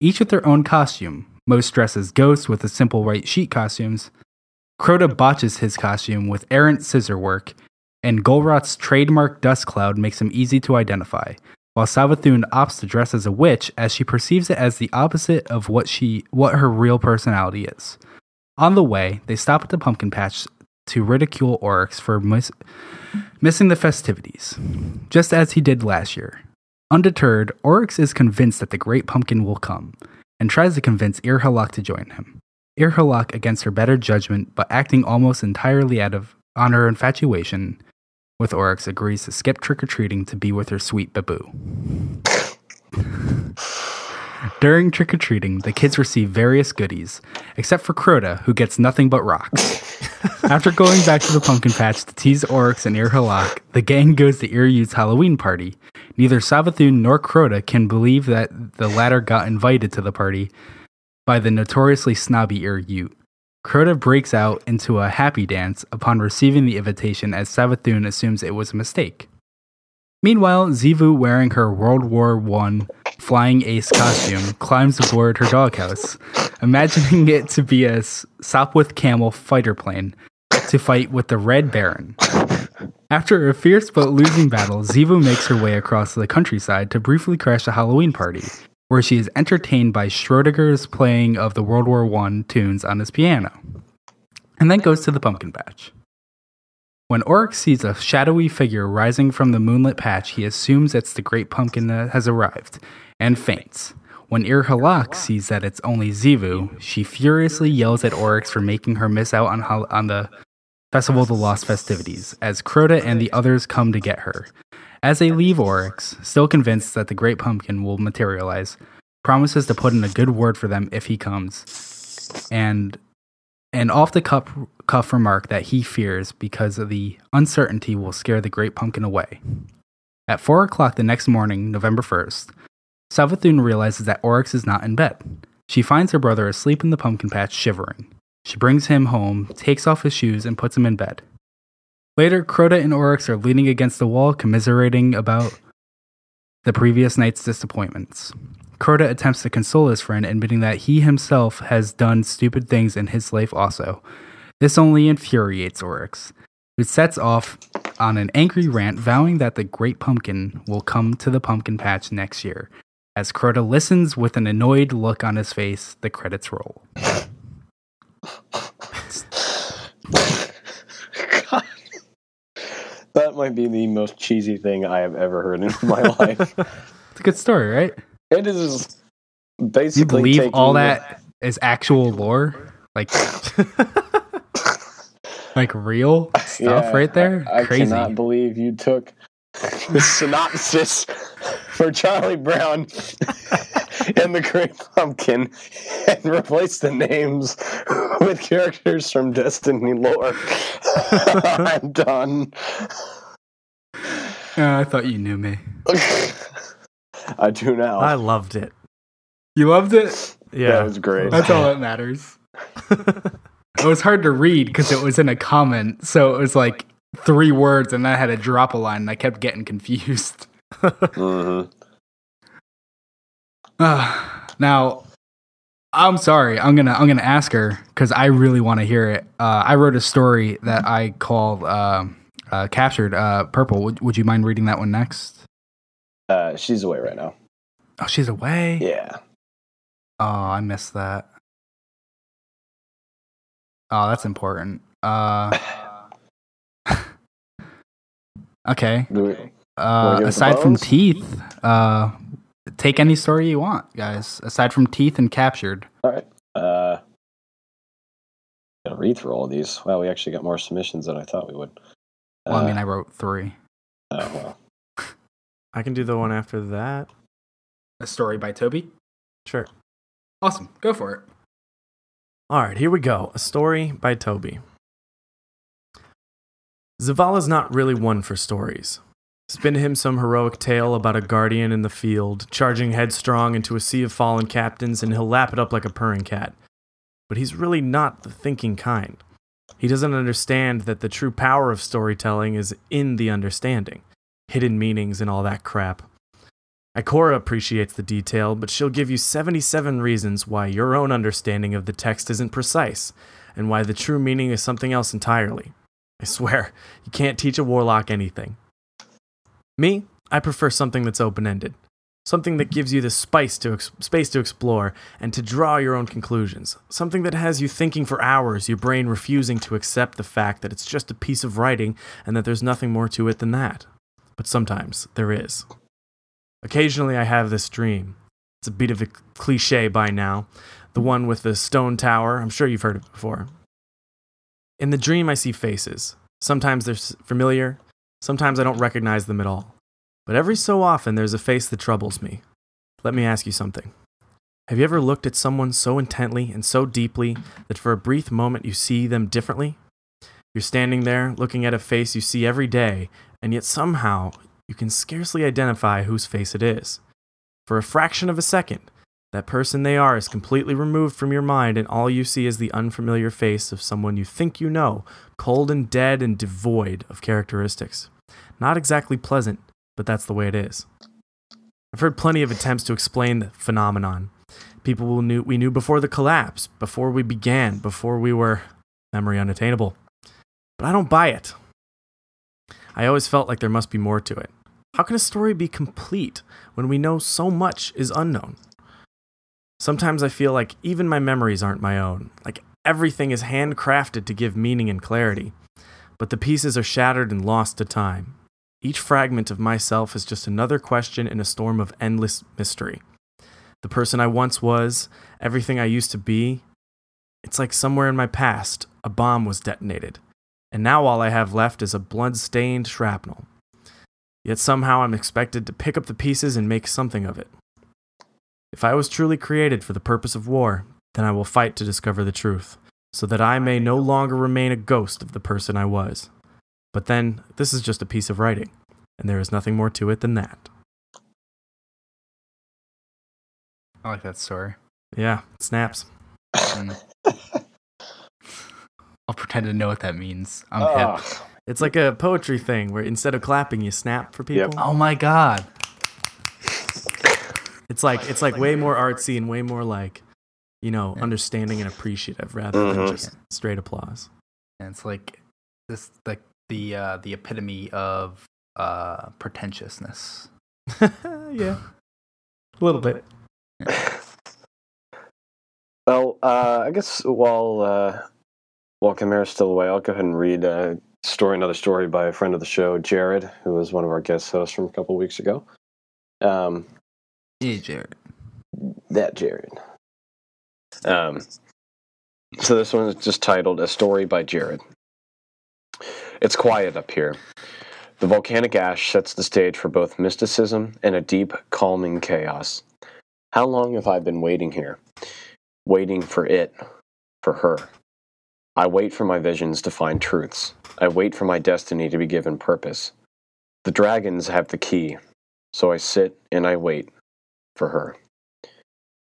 Each with their own costume. Most dress as ghosts with the simple white sheet costumes. Crota botches his costume with errant scissor work, and Golrot's trademark dust cloud makes him easy to identify, while Savathun opts to dress as a witch as she perceives it as the opposite of what she what her real personality is. On the way, they stop at the pumpkin patch to ridicule Oryx for miss- missing the festivities, just as he did last year. Undeterred, Oryx is convinced that the Great Pumpkin will come, and tries to convince Irhalak to join him. Irhalak, against her better judgment, but acting almost entirely out of on her infatuation with Oryx, agrees to skip trick or treating to be with her sweet Babu. During trick or treating, the kids receive various goodies, except for Crota, who gets nothing but rocks. After going back to the pumpkin patch to tease Oryx and Irhalak, the gang goes to Iryu's Halloween party. Neither Savathun nor Crota can believe that the latter got invited to the party by the notoriously snobby Iryu. Crota breaks out into a happy dance upon receiving the invitation as Savathun assumes it was a mistake. Meanwhile, Xivu, wearing her World War I flying ace costume, climbs aboard her doghouse, imagining it to be a Sopwith Camel fighter plane to fight with the Red Baron. After a fierce but losing battle, Xivu makes her way across the countryside to briefly crash a Halloween party, where she is entertained by Schrodinger's playing of the World War I tunes on his piano, and then goes to the pumpkin patch. When Oryx sees a shadowy figure rising from the moonlit patch, he assumes it's the great pumpkin that has arrived, and faints. When Irhalak sees that it's only Xivu, she furiously yells at Oryx for making her miss out on, on the Festival of the Lost festivities, as Crota and the others come to get her. As they leave Oryx, still convinced that the Great Pumpkin will materialize, promises to put in a good word for them if he comes, and an off the cuff, cuff remark that he fears because of the uncertainty will scare the Great Pumpkin away. At 4 o'clock the next morning, November 1st, Savathun realizes that Oryx is not in bed. She finds her brother asleep in the pumpkin patch, shivering. She brings him home, takes off his shoes, and puts him in bed. Later, Crota and Oryx are leaning against the wall, commiserating about the previous night's disappointments. Crota attempts to console his friend, admitting that he himself has done stupid things in his life also. This only infuriates Oryx, who sets off on an angry rant, vowing that the Great Pumpkin will come to the pumpkin patch next year. As Crota listens with an annoyed look on his face, the credits roll. God. That might be the most cheesy thing I have ever heard in my life. It's a good story, right? It is basically. You believe all the- that is actual lore? Like, like real stuff Yeah, right there? I, I Crazy. cannot believe you took the synopsis for Charlie Brown and the Great Pumpkin and replace the names with characters from Destiny lore. I'm done. Uh, I thought you knew me. I do now. I loved it. You loved it? Yeah, That was great. That's all that matters. it was hard to read because it was in a comment. So it was like three words and I had to drop a line and I kept getting confused. Mhm. Uh, now, I'm sorry. I'm gonna I'm gonna ask her because I really want to hear it. Uh, I wrote a story that I called um uh, "Captured uh, Purple." Would, would you mind reading that one next? Uh, she's away right now. Oh, she's away. Yeah. Oh, I missed that. Oh, that's important. Uh, okay. We- Uh, give it the aside from teeth, uh, take any story you want, guys. Aside from teeth and captured. all right. Uh, gotta read through all of these. Wow, we actually got more submissions than I thought we would. Well, I Uh, mean, I wrote three. oh, well. I can do the one after that. A story by Toby. Sure. Awesome. Go for it. All right, here we go. A story by Toby. Zavala's not really one for stories. Spin him some heroic tale about a guardian in the field, charging headstrong into a sea of fallen captains, and he'll lap it up like a purring cat. But he's really not the thinking kind. He doesn't understand that the true power of storytelling is in the understanding, hidden meanings, and all that crap. Ikora appreciates the detail, but she'll give you 77 reasons why your own understanding of the text isn't precise, and why the true meaning is something else entirely. I swear, you can't teach a warlock anything. Me, I prefer something that's open ended. Something that gives you the spice to ex- space to explore and to draw your own conclusions. Something that has you thinking for hours, your brain refusing to accept the fact that it's just a piece of writing and that there's nothing more to it than that. But sometimes there is. Occasionally, I have this dream. It's a bit of a cliche by now. The one with the stone tower. I'm sure you've heard it before. In the dream, I see faces. Sometimes they're familiar, sometimes I don't recognize them at all. But every so often, there's a face that troubles me. Let me ask you something. Have you ever looked at someone so intently and so deeply that for a brief moment you see them differently? You're standing there looking at a face you see every day, and yet somehow you can scarcely identify whose face it is. For a fraction of a second, that person they are is completely removed from your mind, and all you see is the unfamiliar face of someone you think you know, cold and dead and devoid of characteristics. Not exactly pleasant, but that's the way it is. I've heard plenty of attempts to explain the phenomenon. People who knew, we knew before the collapse, before we began, before we were memory unattainable. But I don't buy it. I always felt like there must be more to it. How can a story be complete when we know so much is unknown? Sometimes I feel like even my memories aren't my own, like everything is handcrafted to give meaning and clarity, but the pieces are shattered and lost to time. Each fragment of myself is just another question in a storm of endless mystery. The person I once was, everything I used to be, it's like somewhere in my past, a bomb was detonated, and now all I have left is a blood stained shrapnel. Yet somehow I'm expected to pick up the pieces and make something of it. If I was truly created for the purpose of war, then I will fight to discover the truth, so that I may no longer remain a ghost of the person I was. But then, this is just a piece of writing, and there is nothing more to it than that. I like that story. Yeah, snaps. Mm. I'll pretend to know what that means. I'm Ugh. hip. It's like a poetry thing where instead of clapping, you snap for people. Yep. Oh my god. It's like it's like way more artsy and way more like, you know, understanding and appreciative rather than Mhm. just straight applause. And it's like this like the uh the epitome of uh pretentiousness. yeah, a little bit. Well, uh, I guess while uh, while Chimera's still away, I'll go ahead and read a story, another story by a friend of the show, Jared, who was one of our guest hosts from a couple weeks ago. Um, Hey Jared. that Jared. Um, so this one is just titled "A Story by Jared." It's quiet up here. The volcanic ash sets the stage for both mysticism and a deep, calming chaos. How long have I been waiting here? Waiting for it, for her. I wait for my visions to find truths. I wait for my destiny to be given purpose. The dragons have the key, so I sit and I wait for her.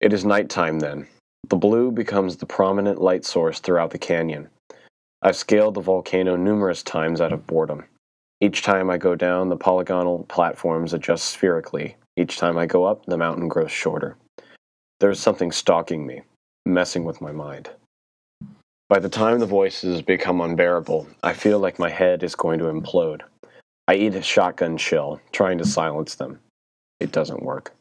It is nighttime then. The blue becomes the prominent light source throughout the canyon. I've scaled the volcano numerous times out of boredom. Each time I go down, the polygonal platforms adjust spherically. Each time I go up, the mountain grows shorter. There is something stalking me, messing with my mind. By the time the voices become unbearable, I feel like my head is going to implode. I eat a shotgun shell, trying to silence them. It doesn't work.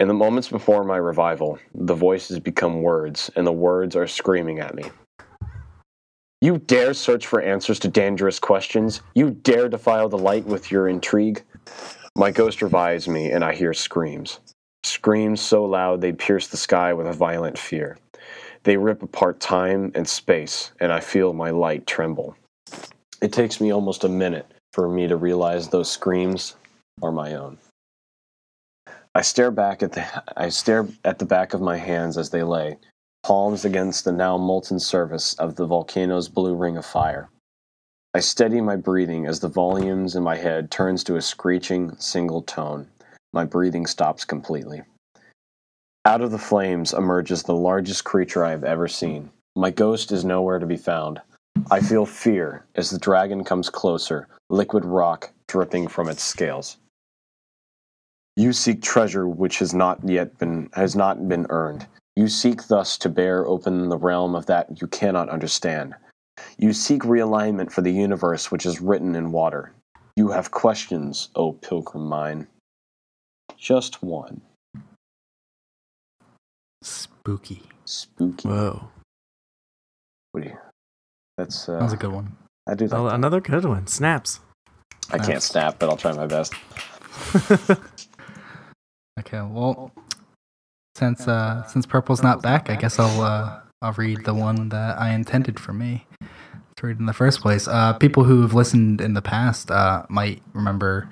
In the moments before my revival, the voices become words, and the words are screaming at me. You dare search for answers to dangerous questions? You dare defile the light with your intrigue? My ghost revives me, and I hear screams. Screams so loud they pierce the sky with a violent fear. They rip apart time and space, and I feel my light tremble. It takes me almost a minute for me to realize those screams are my own. I stare back at the I stare at the back of my hands as they lay, palms against the now molten surface of the volcano's blue ring of fire. I steady my breathing as the volumes in my head turns to a screeching single tone. My breathing stops completely. Out of the flames emerges the largest creature I have ever seen. My ghost is nowhere to be found. I feel fear as the dragon comes closer, liquid rock dripping from its scales. You seek treasure which has not yet been has not been earned. You seek thus to bear open the realm of that you cannot understand. You seek realignment for the universe which is written in water. You have questions, O pilgrim mine. Just one. Spooky. Spooky. Whoa, What do you? That's uh, That was a good one. I do. Like, another good one. Snaps. I can't snap, but I'll try my best. Okay, well, since uh, since Purple's not back, I guess I'll uh, I'll read the one that I intended for me to read in the first place. Uh, people who have listened in the past uh, might remember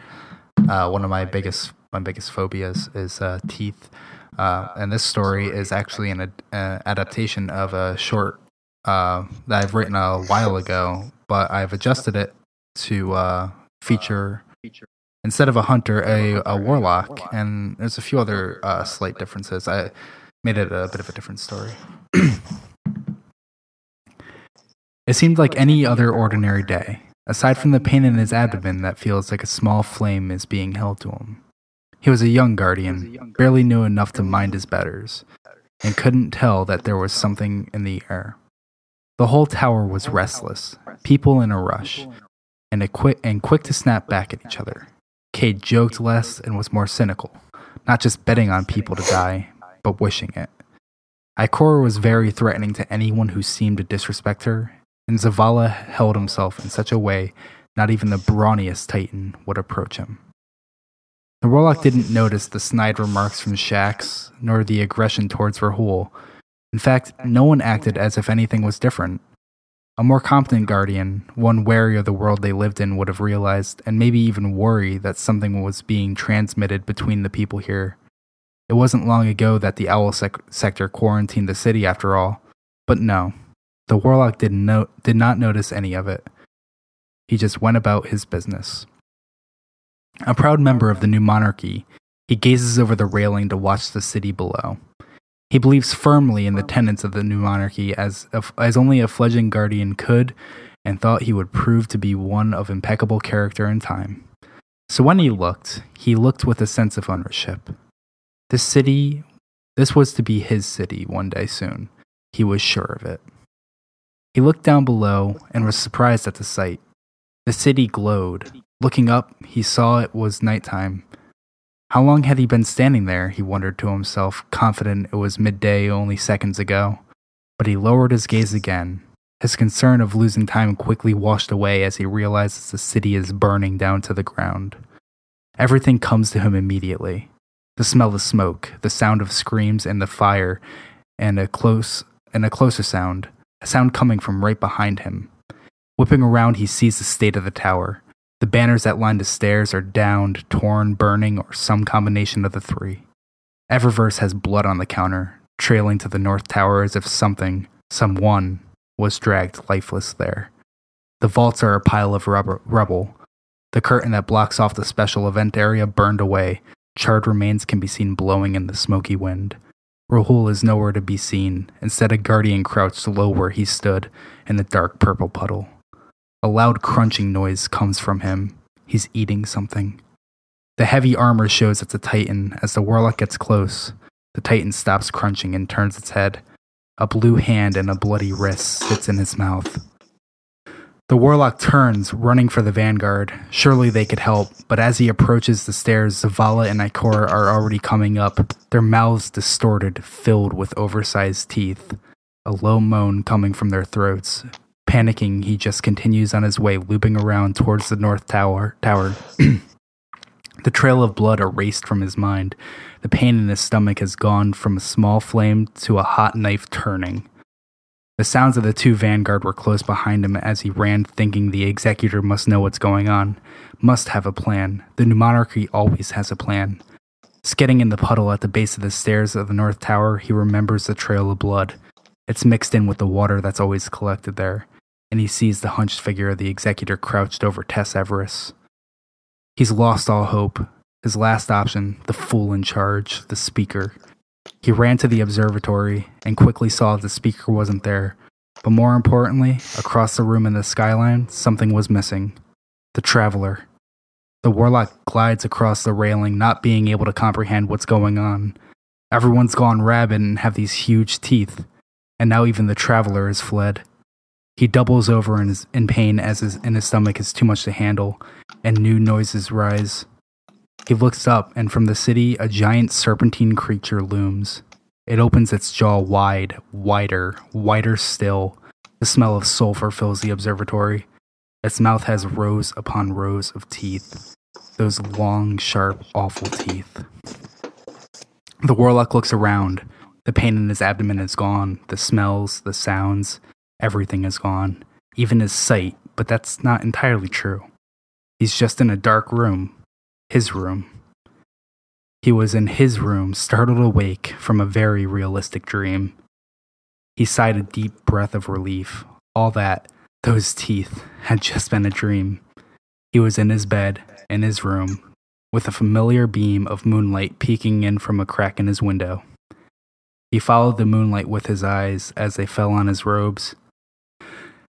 uh, one of my biggest my biggest phobias is uh, teeth, uh, and this story is actually an ad- uh, adaptation of a short uh, that I've written a while ago, but I've adjusted it to uh, feature instead of a hunter, a, a warlock, and there's a few other uh, slight differences. I made it a bit of a different story. it seemed like any other ordinary day, aside from the pain in his abdomen that feels like a small flame is being held to him. He was a young guardian, barely knew enough to mind his betters, and couldn't tell that there was something in the air. The whole tower was restless, people in a rush, and, a quick, and quick to snap back at each other. Cayde joked less and was more cynical, not just betting on people to die, but wishing it. Ikora was very threatening to anyone who seemed to disrespect her, and Zavala held himself in such a way not even the brawniest Titan would approach him. The Warlock didn't notice the snide remarks from Shax, nor the aggression towards Rahool. In fact, no one acted as if anything was different. A more competent guardian, one wary of the world they lived in, would have realized, and maybe even worry, that something was being transmitted between the people here. It wasn't long ago that the Owl sec- sector quarantined the city, after all. But no, the Warlock did, no- did not notice any of it. He just went about his business. A proud member of the new monarchy, he gazes over the railing to watch the city below. He believes firmly in the tenets of the new monarchy as, as only a fledgling guardian could, and thought he would prove to be one of impeccable character in time. So when he looked, he looked with a sense of ownership. This city, this was to be his city one day soon. He was sure of it. He looked down below and was surprised at the sight. The city glowed. Looking up, he saw it was nighttime. How long had he been standing there? He wondered to himself, confident it was midday only seconds ago. But he lowered his gaze again. His concern of losing time quickly washed away as he realizes the city is burning down to the ground. Everything comes to him immediately the smell of smoke, the sound of screams and the fire, and a close and a closer sound, a sound coming from right behind him. Whipping around, he sees the state of the tower. The banners that line the stairs are downed, torn, burning, or some combination of the three. Eververse has blood on the counter, trailing to the north tower as if something, someone, was dragged lifeless there. The vaults are a pile of rubber, rubble. The curtain that blocks off the special event area burned away. Charred remains can be seen blowing in the smoky wind. Rahool is nowhere to be seen. Instead, a guardian crouched low where he stood in the dark purple puddle. A loud crunching noise comes from him. He's eating something. The heavy armor shows it's a titan. As the warlock gets close, the titan stops crunching and turns its head. A blue hand and a bloody wrist sits in his mouth. The warlock turns, running for the vanguard. Surely they could help, but as he approaches the stairs, Zavala and Ikora are already coming up, their mouths distorted, filled with oversized teeth. A low moan coming from their throats. Panicking, he just continues on his way, looping around towards the north tower. Tower. the trail of blood erased from his mind. The pain in his stomach has gone from a small flame to a hot knife turning. The sounds of the two vanguard were close behind him as he ran, thinking the executor must know what's going on, must have a plan. The new monarchy always has a plan. Skidding in the puddle at the base of the stairs of the North Tower, he remembers the trail of blood. It's mixed in with the water that's always collected there, and he sees the hunched figure of the executor crouched over Tess Everis. He's lost all hope. His last option, the fool in charge, the speaker. He ran to the observatory and quickly saw the speaker wasn't there. But more importantly, across the room in the skyline, something was missing the traveler. The warlock glides across the railing, not being able to comprehend what's going on. Everyone's gone rabid and have these huge teeth, and now even the traveler has fled. He doubles over in, his, in pain as his, his stomach is too much to handle, and new noises rise. He looks up, and from the city, a giant serpentine creature looms. It opens its jaw wide, wider, wider still. The smell of sulfur fills the observatory. Its mouth has rows upon rows of teeth. Those long, sharp, awful teeth. The warlock looks around. The pain in his abdomen is gone. The smells, the sounds, everything is gone. Even his sight, but that's not entirely true. He's just in a dark room, his room. He was in his room, startled awake from a very realistic dream. He sighed a deep breath of relief. All that, those teeth, had just been a dream. He was in his bed, in his room, with a familiar beam of moonlight peeking in from a crack in his window. He followed the moonlight with his eyes as they fell on his robes,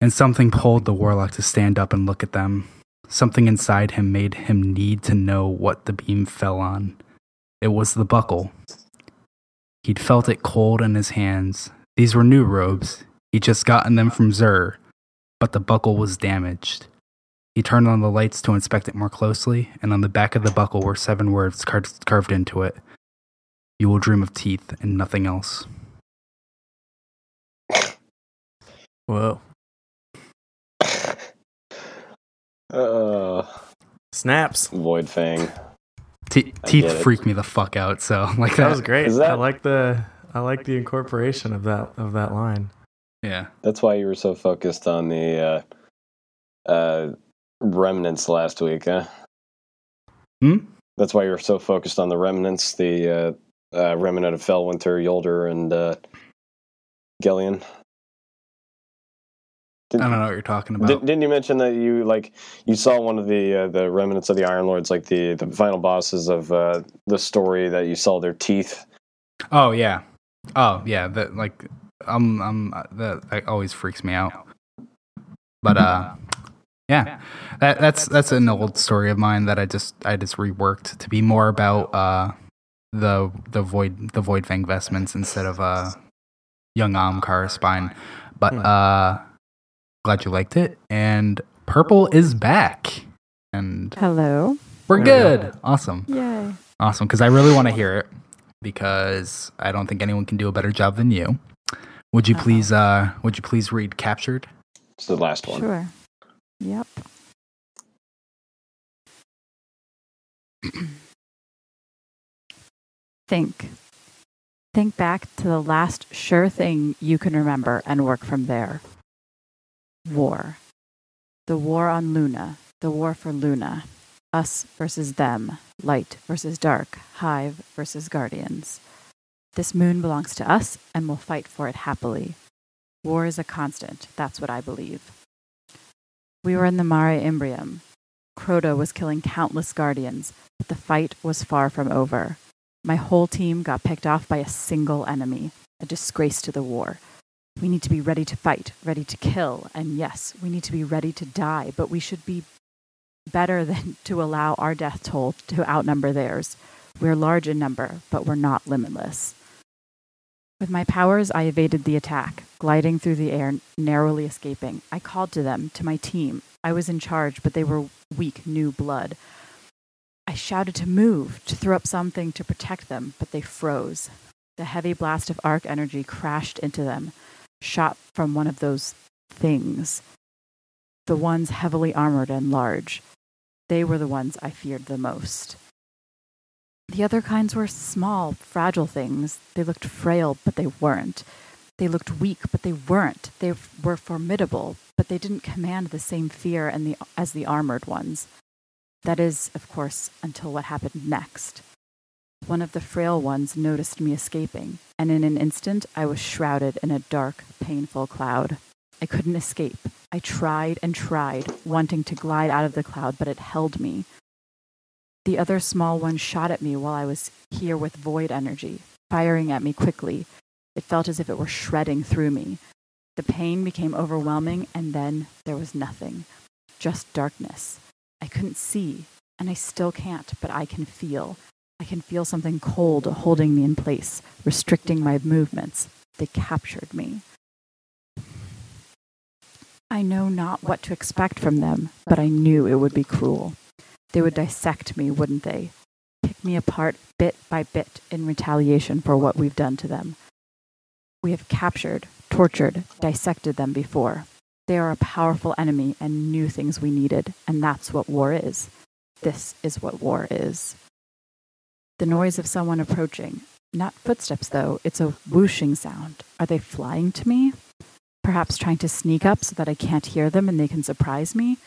and something pulled the warlock to stand up and look at them. Something inside him made him need to know what the beam fell on. It was the buckle. He'd felt it cold in his hands. These were new robes. He'd just gotten them from Xûr, but the buckle was damaged. He turned on the lights to inspect it more closely, and on the back of the buckle were seven words car- carved into it You will dream of teeth and nothing else. Whoa. Uh, Snaps. Void Fang. Te- teeth freak me the fuck out. So like That that, was great. Is I like the I like the incorporation of that of that line. Yeah. That's why you were so focused on the uh, uh, remnants last week, huh? Hmm? That's why you were so focused on the remnants, the uh, uh, remnant of Felwinter, Yolder, and uh, Gheleon. I don't know what you're talking about. Did, didn't you mention that you like you saw one of the uh, the remnants of the Iron Lords, like the the final bosses of uh, the story that you saw their teeth? oh yeah. Oh yeah, that like um um that, that always freaks me out. But uh, yeah, that that's that's an old story of mine that I just I just reworked to be more about uh the the void the void fang vestments instead of uh young Ahamkara spine. But uh, glad you liked it. And purple is back, and Hello. we're There we good. Awesome. Yay. Awesome, because I really want to hear it because I don't think anyone can do a better job than you. Would you Uh-oh. please uh would you please read captured? It's the last one. Sure. Yep. Think. Think back to the last sure thing you can remember and work from there. War. The war on Luna. The war for Luna. Us versus them. Light versus dark. Hive versus guardians. This moon belongs to us and we'll fight for it happily. War is a constant. That's what I believe. We were in the Mare Imbrium. Crota was killing countless guardians, but the fight was far from over. My whole team got picked off by a single enemy, a disgrace to the war. We need to be ready to fight, ready to kill, and yes, we need to be ready to die, but we should be better than to allow our death toll to outnumber theirs. We're large in number, but we're not limitless. With my powers, I evaded the attack, gliding through the air, narrowly escaping. I called to them, to my team. I was in charge, but they were weak, new blood. I shouted to move, to throw up something to protect them, but they froze. The heavy blast of arc energy crashed into them, shot from one of those things. The ones heavily armored and large. They were the ones I feared the most. The other kinds were small, fragile things. They looked frail, but they weren't. They looked weak, but they weren't. They were formidable, but they didn't command the same fear the, as the armored ones. That is, of course, until what happened next. One of the frail ones noticed me escaping, and in an instant I was shrouded in a dark, painful cloud. I couldn't escape. I tried and tried, wanting to glide out of the cloud, but it held me. The other small one shot at me while I was here with void energy, firing at me quickly. It felt as if it were shredding through me. The pain became overwhelming, and then there was nothing just darkness. I couldn't see, and I still can't, but I can feel. I can feel something cold holding me in place, restricting my movements. They captured me. I know not what to expect from them, but I knew it would be cruel. They would dissect me, wouldn't they? Pick me apart bit by bit in retaliation for what we've done to them. We have captured, tortured, dissected them before. They are a powerful enemy and knew things we needed, and that's what war is. This is what war is. The noise of someone approaching. Not footsteps, though, it's a whooshing sound. Are they flying to me? Perhaps trying to sneak up so that I can't hear them and they can surprise me?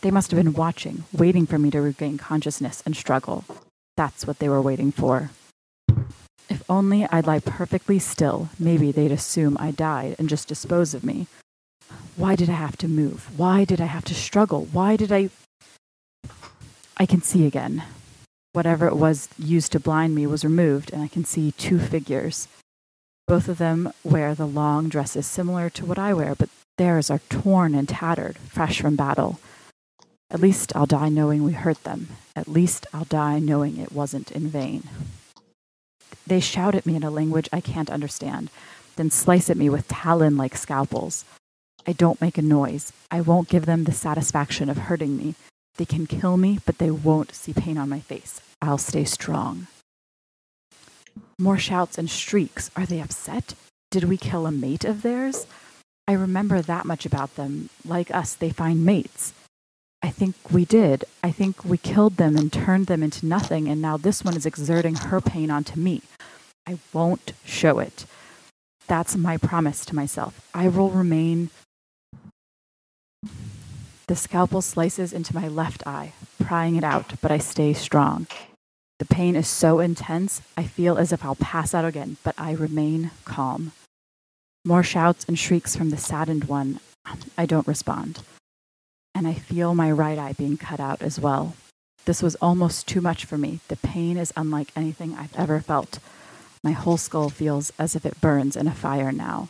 They must have been watching, waiting for me to regain consciousness and struggle. That's what they were waiting for. If only I'd lie perfectly still, maybe they'd assume I died and just dispose of me. Why did I have to move? Why did I have to struggle? Why did I. I can see again. Whatever it was used to blind me was removed, and I can see two figures. Both of them wear the long dresses similar to what I wear, but theirs are torn and tattered, fresh from battle. At least I'll die knowing we hurt them. At least I'll die knowing it wasn't in vain. They shout at me in a language I can't understand, then slice at me with talon like scalpels. I don't make a noise. I won't give them the satisfaction of hurting me. They can kill me, but they won't see pain on my face. I'll stay strong. More shouts and shrieks. Are they upset? Did we kill a mate of theirs? I remember that much about them. Like us, they find mates. I think we did. I think we killed them and turned them into nothing, and now this one is exerting her pain onto me. I won't show it. That's my promise to myself. I will remain. The scalpel slices into my left eye, prying it out, but I stay strong. The pain is so intense, I feel as if I'll pass out again, but I remain calm. More shouts and shrieks from the saddened one. I don't respond. And I feel my right eye being cut out as well. This was almost too much for me. The pain is unlike anything I've ever felt. My whole skull feels as if it burns in a fire now.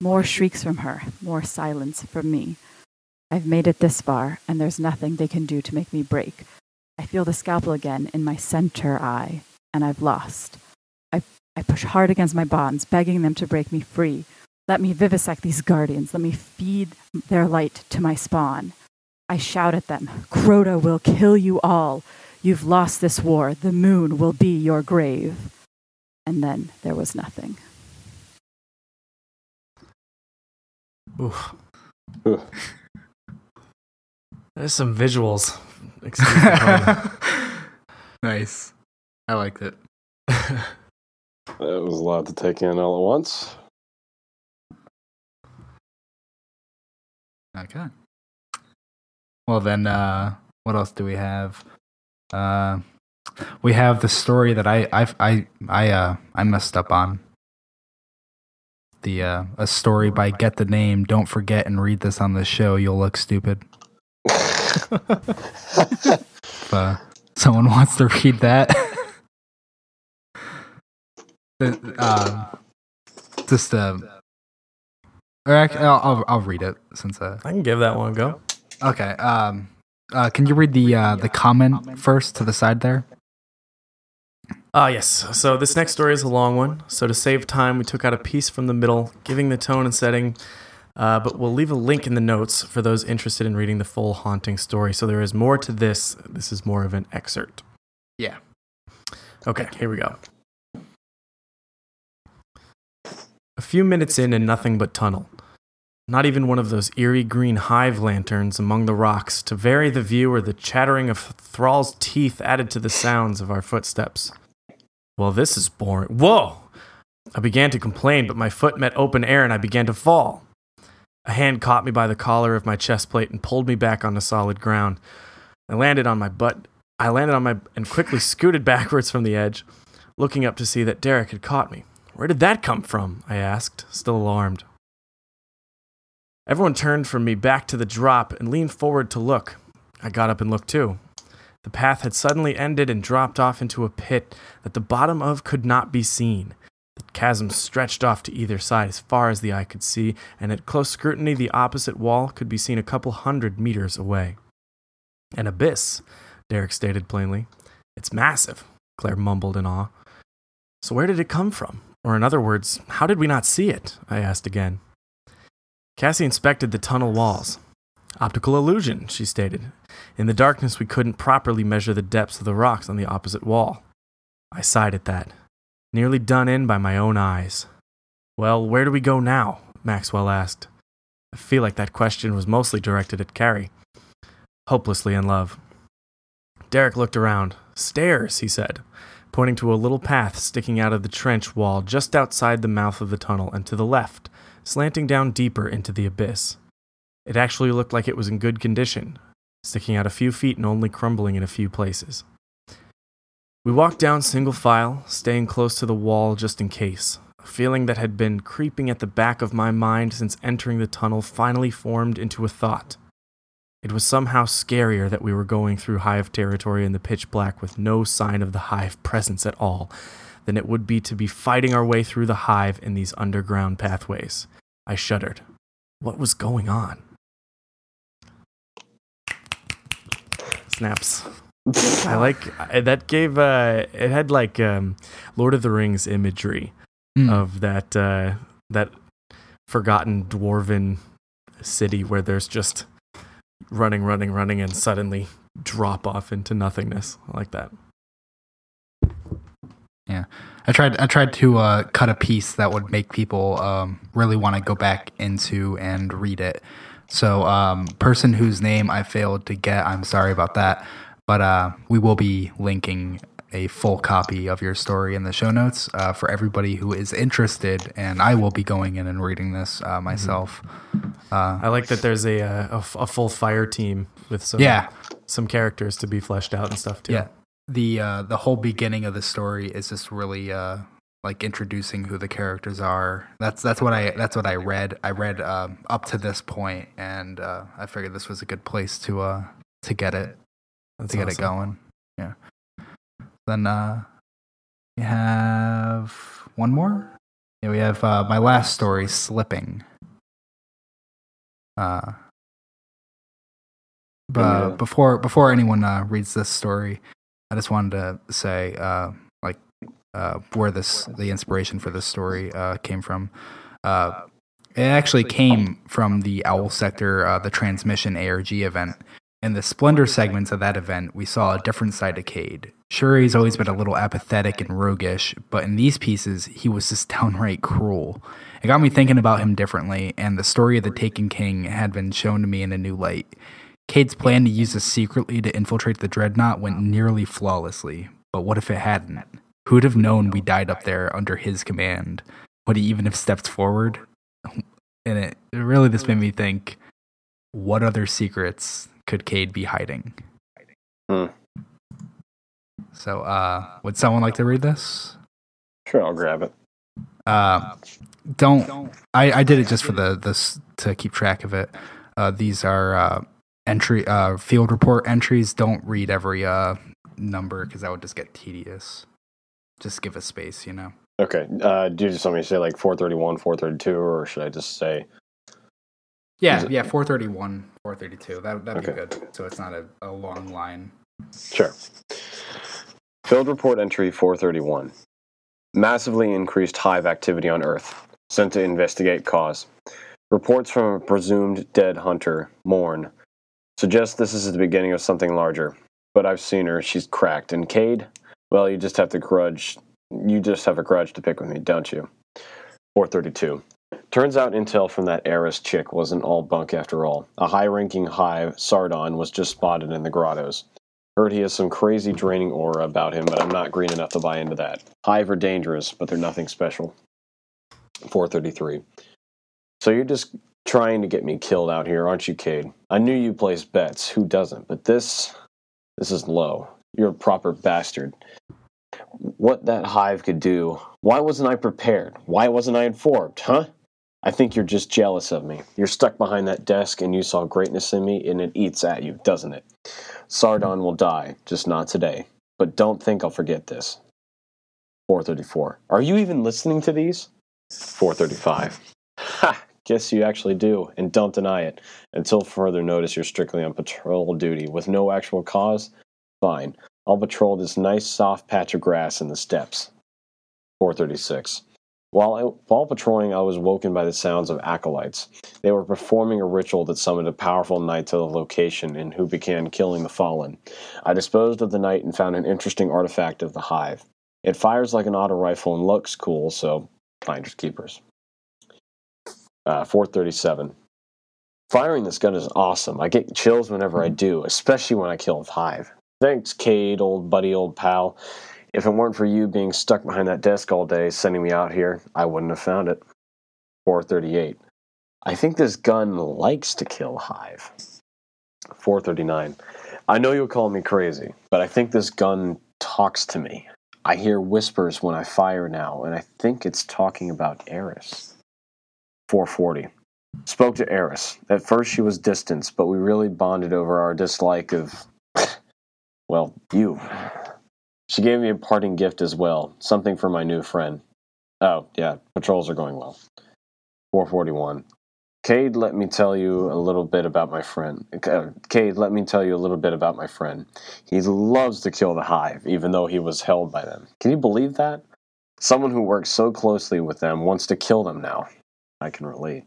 More shrieks from her, more silence from me. I've made it this far, and there's nothing they can do to make me break. I feel the scalpel again in my center eye, and I've lost. I, I push hard against my bonds, begging them to break me free. Let me vivisect these guardians. Let me feed their light to my spawn. I shout at them Crota will kill you all. You've lost this war. The moon will be your grave. And then there was nothing. Oof. Ugh. There's some visuals. Excuse the pun. nice. I liked it. That was a lot to take in all at once. Okay. Well then, uh, what else do we have? Uh, we have the story that I I I I uh I messed up on. The uh, a story by Get the Name. Don't forget and read this on the show. You'll look stupid. If uh, someone wants to read that, um, just uh, or actually, I'll, I'll read it since uh I can give that one a go. Okay. Um, uh, can you read the uh, the comment first to the side there? Ah, yes. So this next story is a long one. So to save time, we took out a piece from the middle, giving the tone and setting. Uh, but we'll leave a link in the notes for those interested in reading the full haunting story. So there is more to this. This is more of an excerpt. Yeah. Okay, here we go. A few minutes in, and nothing but tunnel. Not even one of those eerie green hive lanterns among the rocks to vary the view or the chattering of Thrall's teeth added to the sounds of our footsteps. Well, this is boring. Whoa! I began to complain, but my foot met open air and I began to fall. A hand caught me by the collar of my chest plate and pulled me back onto solid ground. I landed on my butt. I landed on my and quickly scooted backwards from the edge, looking up to see that Derek had caught me. Where did that come from? I asked, still alarmed. Everyone turned from me back to the drop and leaned forward to look. I got up and looked too. The path had suddenly ended and dropped off into a pit that the bottom of could not be seen. The chasm stretched off to either side as far as the eye could see, and at close scrutiny, the opposite wall could be seen a couple hundred meters away. An abyss, Derek stated plainly. It's massive, Claire mumbled in awe. So, where did it come from? Or, in other words, how did we not see it? I asked again. Cassie inspected the tunnel walls. Optical illusion, she stated. In the darkness, we couldn't properly measure the depths of the rocks on the opposite wall. I sighed at that, nearly done in by my own eyes. Well, where do we go now? Maxwell asked. I feel like that question was mostly directed at Carrie. Hopelessly in love. Derek looked around. Stairs, he said, pointing to a little path sticking out of the trench wall just outside the mouth of the tunnel and to the left, slanting down deeper into the abyss. It actually looked like it was in good condition, sticking out a few feet and only crumbling in a few places. We walked down single file, staying close to the wall just in case. A feeling that had been creeping at the back of my mind since entering the tunnel finally formed into a thought. It was somehow scarier that we were going through hive territory in the pitch black with no sign of the hive presence at all than it would be to be fighting our way through the hive in these underground pathways. I shuddered. What was going on? Snaps. I like that gave uh it had like um Lord of the Rings imagery Mm. of that uh that forgotten dwarven city where there's just running running running and suddenly drop off into nothingness. I like that. Yeah, I tried I tried to uh, cut a piece that would make people um, really want to go back into and read it. So, um, person whose name I failed to get, I'm sorry about that. But uh, we will be linking a full copy of your story in the show notes uh, for everybody who is interested. And I will be going in and reading this uh, myself. Uh, I like that there's a, uh, a a full fire team with some yeah, some characters to be fleshed out and stuff too. Yeah. The uh the whole beginning of the story is just really uh like introducing who the characters are. That's that's what I that's what I read. I read um up to this point and uh I figured this was a good place to uh to get it That's to get it going. Yeah. Then uh We have one more. Yeah, we have uh, my last story, slipping. Uh, but Yeah. before before anyone uh, reads this story, I just wanted to say uh, like uh, where this the inspiration for this story uh, came from. Uh, it actually came from the Owl Sector, uh, the transmission ARG event. In the Splendor segments of that event, we saw a different side of Cayde. Sure, he's always been a little apathetic and roguish, but in these pieces, he was just downright cruel. It got me thinking about him differently, and the story of the Taken King had been shown to me in a new light. Cayde's plan to use this secretly to infiltrate the dreadnought went nearly flawlessly, but what if it hadn't? Who'd have known we died up there under his command? Would he even have stepped forward? And it, really just made me think what other secrets could Cayde be hiding? Hmm. So, uh, would someone like to read this? Sure, I'll grab it. Uh, don't. I, I did it just for the this to keep track of it. Uh, these are uh, entry uh, field report entries. Don't read every uh, number because that would just get tedious. Just give a space, you know. Okay. Uh, do you just want me to say like 431, 432, or should I just say? Yeah, yeah. Four thirty one, four thirty two. That that'd Okay. be good. So it's not a, a long line. Sure. Field report entry 431. Massively increased hive activity on Earth. Sent to investigate cause. Reports from a presumed dead hunter, Morn, suggest this is the beginning of something larger. But I've seen her. She's cracked. And Cayde? Well, you just have to grudge. You just have a grudge to pick with me, don't you? 432. Turns out intel from that Eris chick wasn't all bunk after all. A high ranking hive, Sardon, was just spotted in the grottos. Heard he has some crazy draining aura about him, but I'm not green enough to buy into that. Hive are dangerous, but they're nothing special. 433. So you're just trying to get me killed out here, aren't you, Cayde? I knew you placed bets. Who doesn't? But this. This is low. You're a proper bastard. What that hive could do. Why wasn't I prepared? Why wasn't I informed, huh? I think you're just jealous of me. You're stuck behind that desk and you saw greatness in me, and it eats at you, doesn't it? Sardon will die, just not today. But don't think I'll forget this. 434. Are you even listening to these? 435. Ha! Guess you actually do, and don't deny it. Until further notice, you're strictly on patrol duty with no actual cause? Fine. I'll patrol this nice soft patch of grass in the steps. 436. While, I, while patrolling, I was woken by the sounds of acolytes. They were performing a ritual that summoned a powerful knight to the location and who began killing the fallen. I disposed of the knight and found an interesting artifact of the hive. It fires like an auto rifle and looks cool, so finders keepers. Uh, 437. Firing this gun is awesome. I get chills whenever I do, especially when I kill a hive. Thanks, Cayde, old buddy, old pal. If it weren't for you being stuck behind that desk all day, sending me out here, I wouldn't have found it. 438. I think this gun likes to kill hive. 439. I know you'll call me crazy, but I think this gun talks to me. I hear whispers when I fire now, and I think it's talking about Eris. 440. Spoke to Eris. At first she was distant, but we really bonded over our dislike of, well, you. She gave me a parting gift as well, something for my new friend. Oh, yeah, patrols are going well. 441. Cayde, let me tell you a little bit about my friend. Uh, Cayde, let me tell you a little bit about my friend. He loves to kill the hive, even though he was held by them. Can you believe that? Someone who works so closely with them wants to kill them now. I can relate.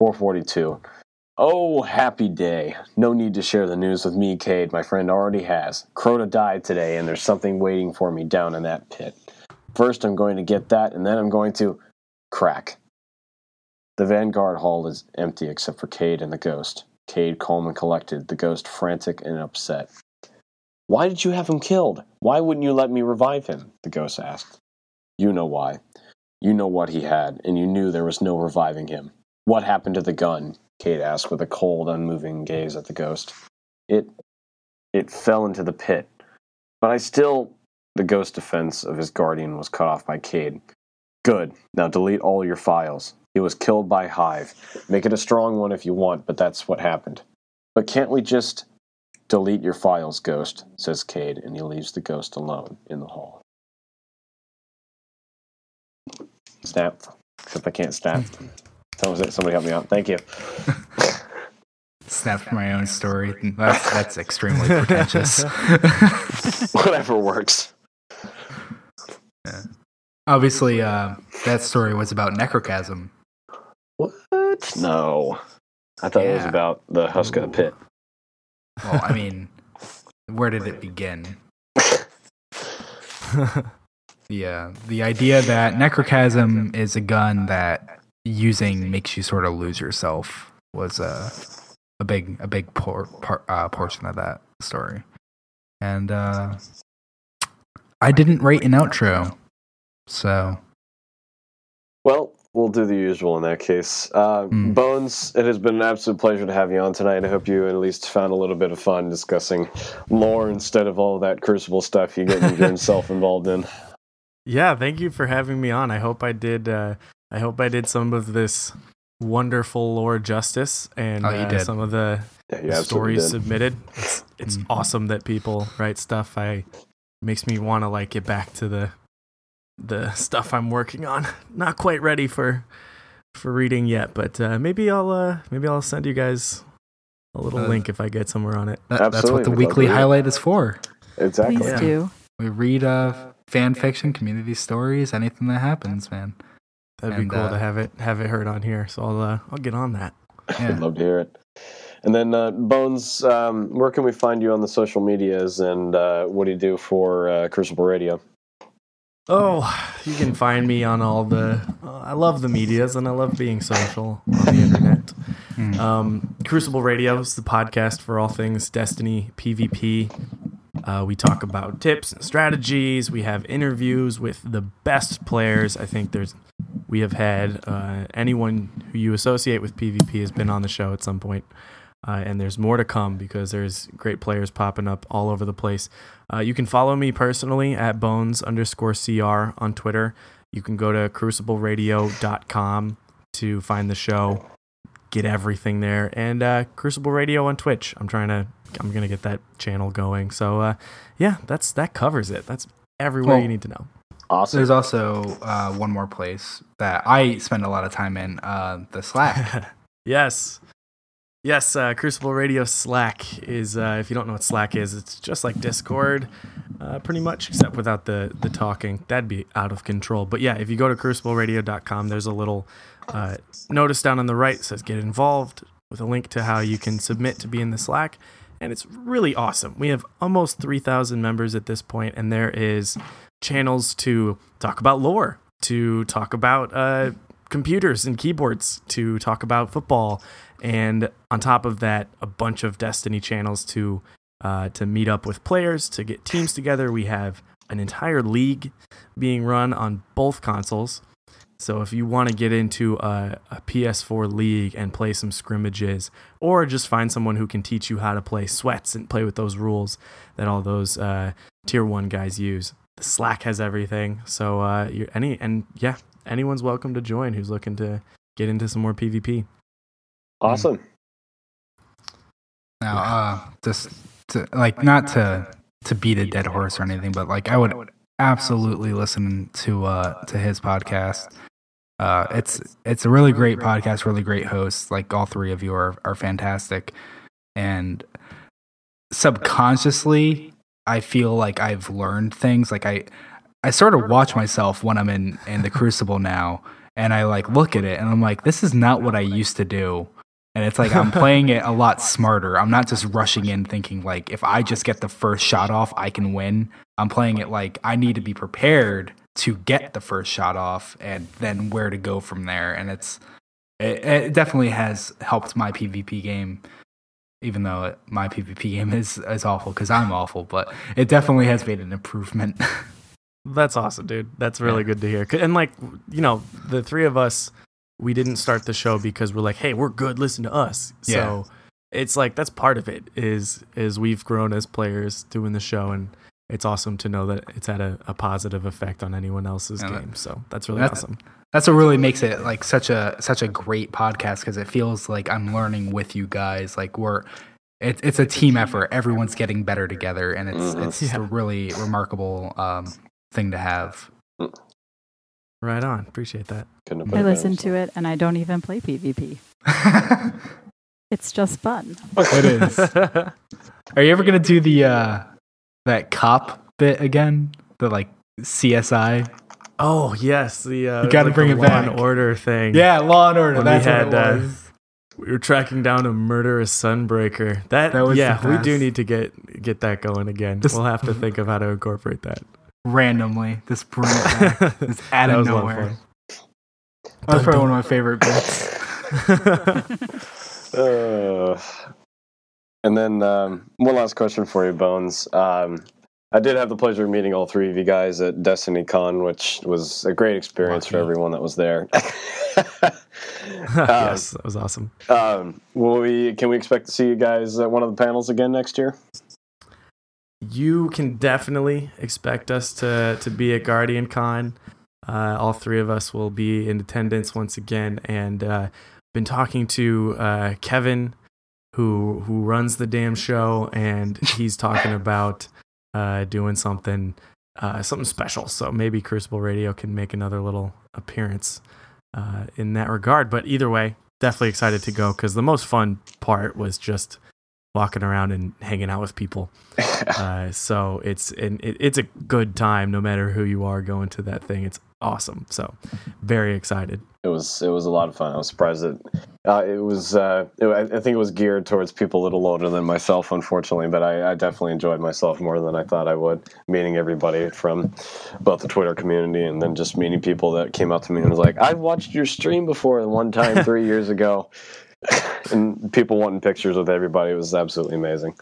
442. Oh, happy day. No need to share the news with me, Cayde. My friend already has. Crota died today, and there's something waiting for me down in that pit. First, I'm going to get that, and then I'm going to crack. The Vanguard Hall is empty except for Cayde and the ghost. Cayde calm and collected, the ghost frantic and upset. Why did you have him killed? Why wouldn't you let me revive him? The ghost asked. You know why. You know what he had, and you knew there was no reviving him. What happened to the gun? Cayde asked with a cold, unmoving gaze at the ghost. It. it fell into the pit. But I still. The ghost defense of his guardian was cut off by Cayde. Good. Now delete all your files. He was killed by Hive. Make it a strong one if you want, but that's what happened. But can't we just delete your files, Ghost? says Cayde, and he leaves the ghost alone in the hall. Snap. Except I can't snap. Hmm. Somebody somebody help me out. Thank you. Snapped my own story. That's that's extremely pretentious. Whatever works. Yeah. Obviously, uh, that story was about necrochasm. What? No. I thought it was about the Husk of the Pit. Well, I mean, where did it begin? Uh, the idea that necrochasm is a gun that using makes you sort of lose yourself was uh, a big a big por- par- uh, portion of that story, and uh, I didn't write an outro, so Well, we'll do the usual in that case. Uh, Mm. Bones, it has been an absolute pleasure to have you on tonight. I hope you at least found a little bit of fun discussing lore instead of all that crucible stuff you get yourself involved in. Yeah, thank you for having me on. I hope I did. Uh, I hope I did some of this wonderful lore justice and Oh, uh, some of the Yeah, stories submitted. It's, it's Mhm. awesome that people write stuff. I makes me want to like get back to the the stuff I'm working on. Not quite ready for for reading yet, but uh, maybe I'll uh, maybe I'll send you guys a little Uh, link if I get somewhere on it. that, that's what the we'd weekly highlight is for. Exactly. Please Yeah. do. We read uh, fan fiction, community stories, anything that happens, man. That'd And, be cool uh, to have it have it heard on here. So I'll uh, I'll get on that. I'd love to hear it. And then, uh, Bones, um, where can we find you on the social medias and uh, what do you do for uh, Crucible Radio? Oh, you can find me on all the. Uh, I love the medias and I love being social on the internet. Hmm. Um, Crucible Radio is the podcast for all things Destiny PvP. Uh, we talk about tips and strategies. We have interviews with the best players. I think there's we have had uh, anyone who you associate with PvP has been on the show at some point. Uh, and there's more to come because there's great players popping up all over the place. Uh, you can follow me personally at bones underscore cr on Twitter. You can go to crucibleradio.com to find the show, get everything there, and uh, Crucible Radio on Twitch. I'm trying to, I'm gonna get that channel going. So uh, yeah, that's that covers it. That's everywhere Well, you need to know. Awesome. There's also uh, one more place that I spend a lot of time in, uh, the Slack. yes. Yes, uh, Crucible Radio Slack is, uh, if you don't know what Slack is, it's just like Discord, uh, pretty much, except without the, the talking. That'd be out of control. But yeah, if you go to crucibleradio.com, there's a little uh, notice down on the right that says get involved with a link to how you can submit to be in the Slack. And it's really awesome. We have almost 3,000 members at this point, and there is channels to talk about lore, to talk about uh, computers and keyboards, to talk about football, and on top of that, a bunch of Destiny channels to uh, to meet up with players, to get teams together. We have an entire league being run on both consoles. So if you want to get into a, a PS4 league and play some scrimmages, or just find someone who can teach you how to play sweats and play with those rules that all those uh, tier one guys use, Slack has everything. So uh, you're any and yeah, anyone's welcome to join who's looking to get into some more PvP. awesome. Now, uh, just to like not to to beat a dead horse or anything, but like I would absolutely listen to uh to his podcast. Uh, it's it's a really great podcast, really great hosts. Like all three of you are are fantastic, and subconsciously, I feel like I've learned things. Like I I sort of watch myself when I'm in in the Crucible now, and I like look at it, and I'm like, this is not what I used to do. And it's like I'm playing it a lot smarter. I'm not just rushing in thinking like if I just get the first shot off, I can win. I'm playing it like I need to be prepared to get the first shot off and then where to go from there. And it's it, it definitely has helped my PvP game even though it, my PvP game is is awful cuz I'm awful, but it definitely has made an improvement. That's awesome, dude. That's really Yeah. good to hear. And like, you know, the three of us, we didn't start the show because we're like, hey, we're good. Listen to us. Yeah. So it's like that's part of it. Is is we've grown as players doing the show, and it's awesome to know that it's had a, a positive effect on anyone else's that- game. So that's really that's- awesome. That's what really makes it like such a such a great podcast because it feels like I'm learning with you guys. Like we're it's it's a team effort. Everyone's getting better together, and it's Mhm. it's Yeah. a really remarkable um, thing to have. Right on. Appreciate that. Couldn't have put I listen to it and I don't even play PvP. It's just fun. it is. Are you ever gonna do the uh that cop bit again? The like CSI? Oh yes, the uh, You gotta like bring the it Law back. and Order thing. Yeah, Law and Order. When we That's had, what it uh, was. we were tracking down a murderous sunbreaker. That, That was yeah, the we do need to get get that going again. Just- we'll have to think of how to incorporate that. randomly. This bring it back. It's out That of was a lot nowhere. That's probably one of my favorite bits. Uh, and then um, one last question for you, Bones. Um, I did have the pleasure of meeting all three of you guys at Destiny Con, which was a great experience for everyone that was there. yes, that was awesome. um, will we? Can we expect to see you guys at one of the panels again next year? You can definitely expect us to to be at Guardian Con. Uh, all three of us will be in attendance once again, and uh, been talking to uh, Kevin, who who runs the damn show, and he's talking about uh, doing something uh, something special. So maybe Crucible Radio can make another little appearance uh, in that regard. But either way, definitely excited to go because the most fun part was just walking around and hanging out with people. Uh, so it's and it, it's a good time no matter who you are going to that thing. It's awesome. So very excited. It was it was a lot of fun. I was surprised that uh, it was. Uh, it, I think it was geared towards people a little older than myself, unfortunately. But I, I definitely enjoyed myself more than I thought I would. Meeting everybody from both the Twitter community and then just meeting people that came up to me and was like, "I've watched your stream before one time three years ago," and people wanting pictures with everybody. It was absolutely amazing.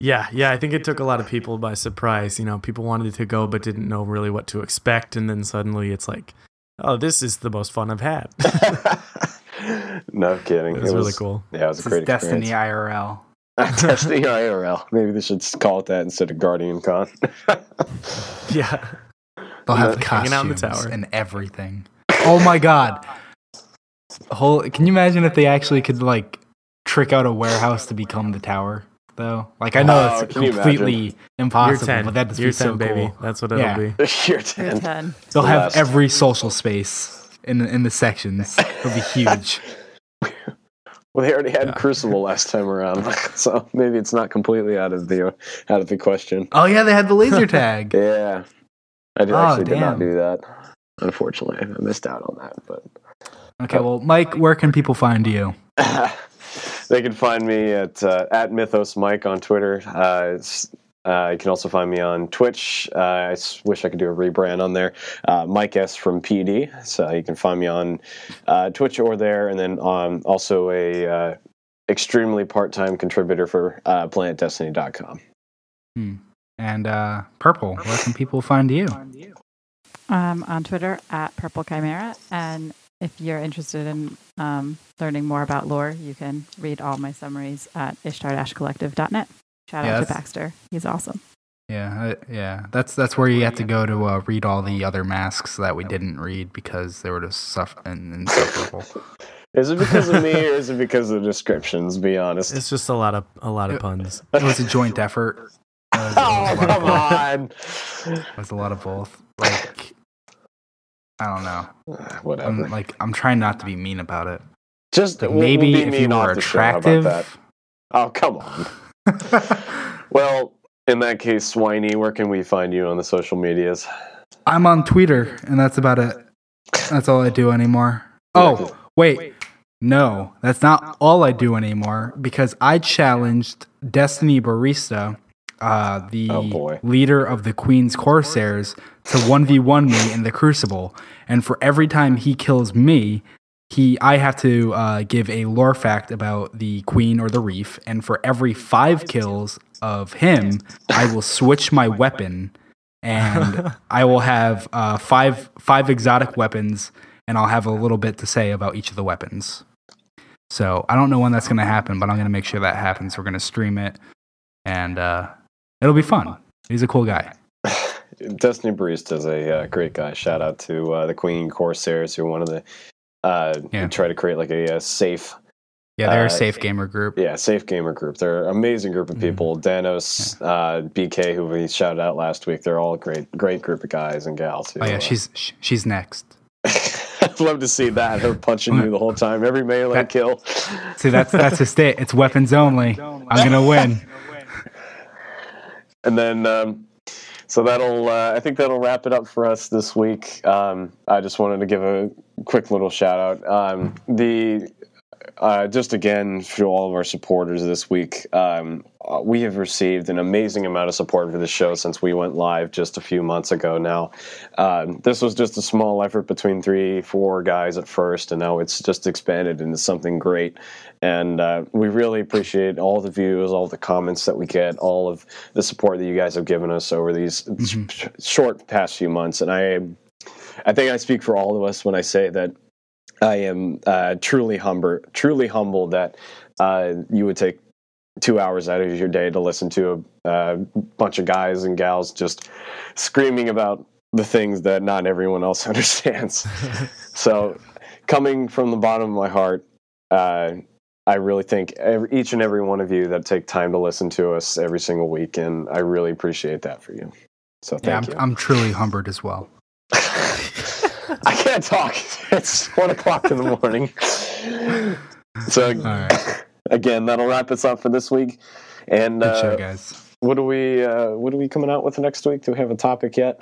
Yeah, yeah. I think it took a lot of people by surprise. You know, people wanted to go but didn't know really what to expect, and then suddenly it's like, oh, this is the most fun I've had. no kidding. It was really cool. Yeah, it was a great is Destiny experience. IRL. Destiny IRL. Maybe they should call it that instead of Guardian Con. Yeah. They'll have Hanging out in the costumes tower. and everything. Oh my god! Whole, can you imagine if they actually could like trick out a warehouse to become the tower? Though, like I know Oh, it's can you completely Year impossible, 10. but that'd Year be 10, so baby. cool. That's what it'll Yeah. be. Year You're 10. 10. They'll The have best. every social space in the, in the sections. It'll be huge. Well, they already had Yeah. Crucible last time around, so maybe it's not completely out of the out of the question. oh yeah, they had the laser tag. Yeah, I did, Oh, actually did not do that. Unfortunately, I missed out on that. But Okay, well, Mike, where can people find you? they can find me at uh, at Mythos Mike on Twitter. Uh, it's, uh, you can also find me on Twitch. Uh, I s- wish I could do a rebrand on there. Uh, Mike S from PD. So you can find me on uh, Twitch or there, and then um, also a uh, extremely part time contributor for uh, PlanetDestiny.com. And uh, Purple, where can people find you? Um, on Twitter at Purple Chimera. And if you're interested in um, learning more about lore, you can read all my summaries at ishtar-collective.net. Shout Yeah, out to Baxter. He's awesome. Yeah, I- yeah. That's that's where you have to go to uh, read all the other masks that we didn't read because they were just suff- and insufferable. Is it because of me or is it because of the descriptions? Be honest. It's just a lot of a lot of puns. It was a joint effort. It was, Oh a lot of come on! It was a lot of both. Like, I don't know. Whatever. I'm like, I'm trying not to be mean about it. Just Like we'll- we'll maybe if you were attractive. that? Oh come on. Well, in that case, Swiney, where can we find you on the social medias? I'm on Twitter, and that's about it. That's all I do anymore. Oh, wait. No, that's not all I do anymore because I challenged Destiny Barista, uh, the Oh, leader of the Queen's Corsairs, to 1v1 me in the Crucible. And for every time he kills me, he I have to uh, give a lore fact about the Queen or the Reef. And for every five kills of him, I will switch my weapon and I will have uh, five five exotic weapons, and I'll have a little bit to say about each of the weapons. So I don't know when that's going to happen, but I'm going to make sure that happens. We're going to stream it, and uh, it'll be fun. He's a cool guy. Destiny Barista is a uh, great guy. Shout out to uh, the Queen Corsairs, who are one of the uh, Yeah. try to create like a, uh safe Yeah, they're Uh, a safe gamer group. Yeah, Safe Gamer Group. They're an amazing group of people. Danos, uh, BK, who we shouted out last week. They're all a great, great group of guys and gals. Who, Oh yeah, uh, she's she's next. I'd love to see that. Her punching you the whole time, every melee That- kill. See, that's that's just it. It's weapons only. I'm gonna win. And then, um, so that'll, uh, I think that'll wrap it up for us this week. Um, I just wanted to give a quick little shout out. Um, the, uh, just again, for all of our supporters this week, um, uh, we have received an amazing amount of support for the show since we went live just a few months ago now. Um, this was just a small effort between three, four guys at first, and now it's just expanded into something great. And uh, we really appreciate all the views, all the comments that we get, all of the support that you guys have given us over these sh- short past few months. And I, I think I speak for all of us when I say that I am uh, truly humble, truly humbled that uh, you would take two hours out of your day to listen to a, a bunch of guys and gals just screaming about the things that not everyone else understands. so, coming from the bottom of my heart, uh, I really thank every, each and every one of you that take time to listen to us every single week, and I really appreciate that for you. So, Yeah, thank I'm, you. I'm truly humbled as well. I can't talk. It's one o'clock in the morning. So right, again, that'll wrap us up for this week. And good show, uh, guys. what are we? Uh, what are we coming out with next week? Do we have a topic yet?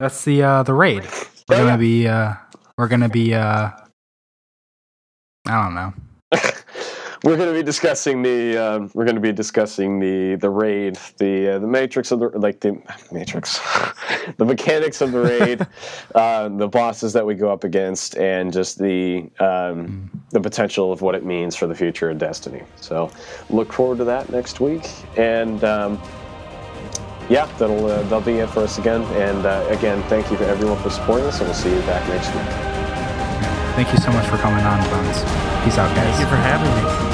That's the uh, the raid. We're gonna be uh, we're gonna be uh, I don't know. we're going to be discussing the. Uh, we're going to be discussing the the raid, the uh, the matrix of the like the matrix, the mechanics of the raid, uh, the bosses that we go up against, and just the um, the potential of what it means for the future of Destiny. So, look forward to that next week, and. Um, yeah, that'll uh, that'll be it for us again. And uh, again, thank you to everyone for supporting us, and we'll see you back next week. Thank you so much for coming on, Bones. Peace out, guys. Thank you for having me.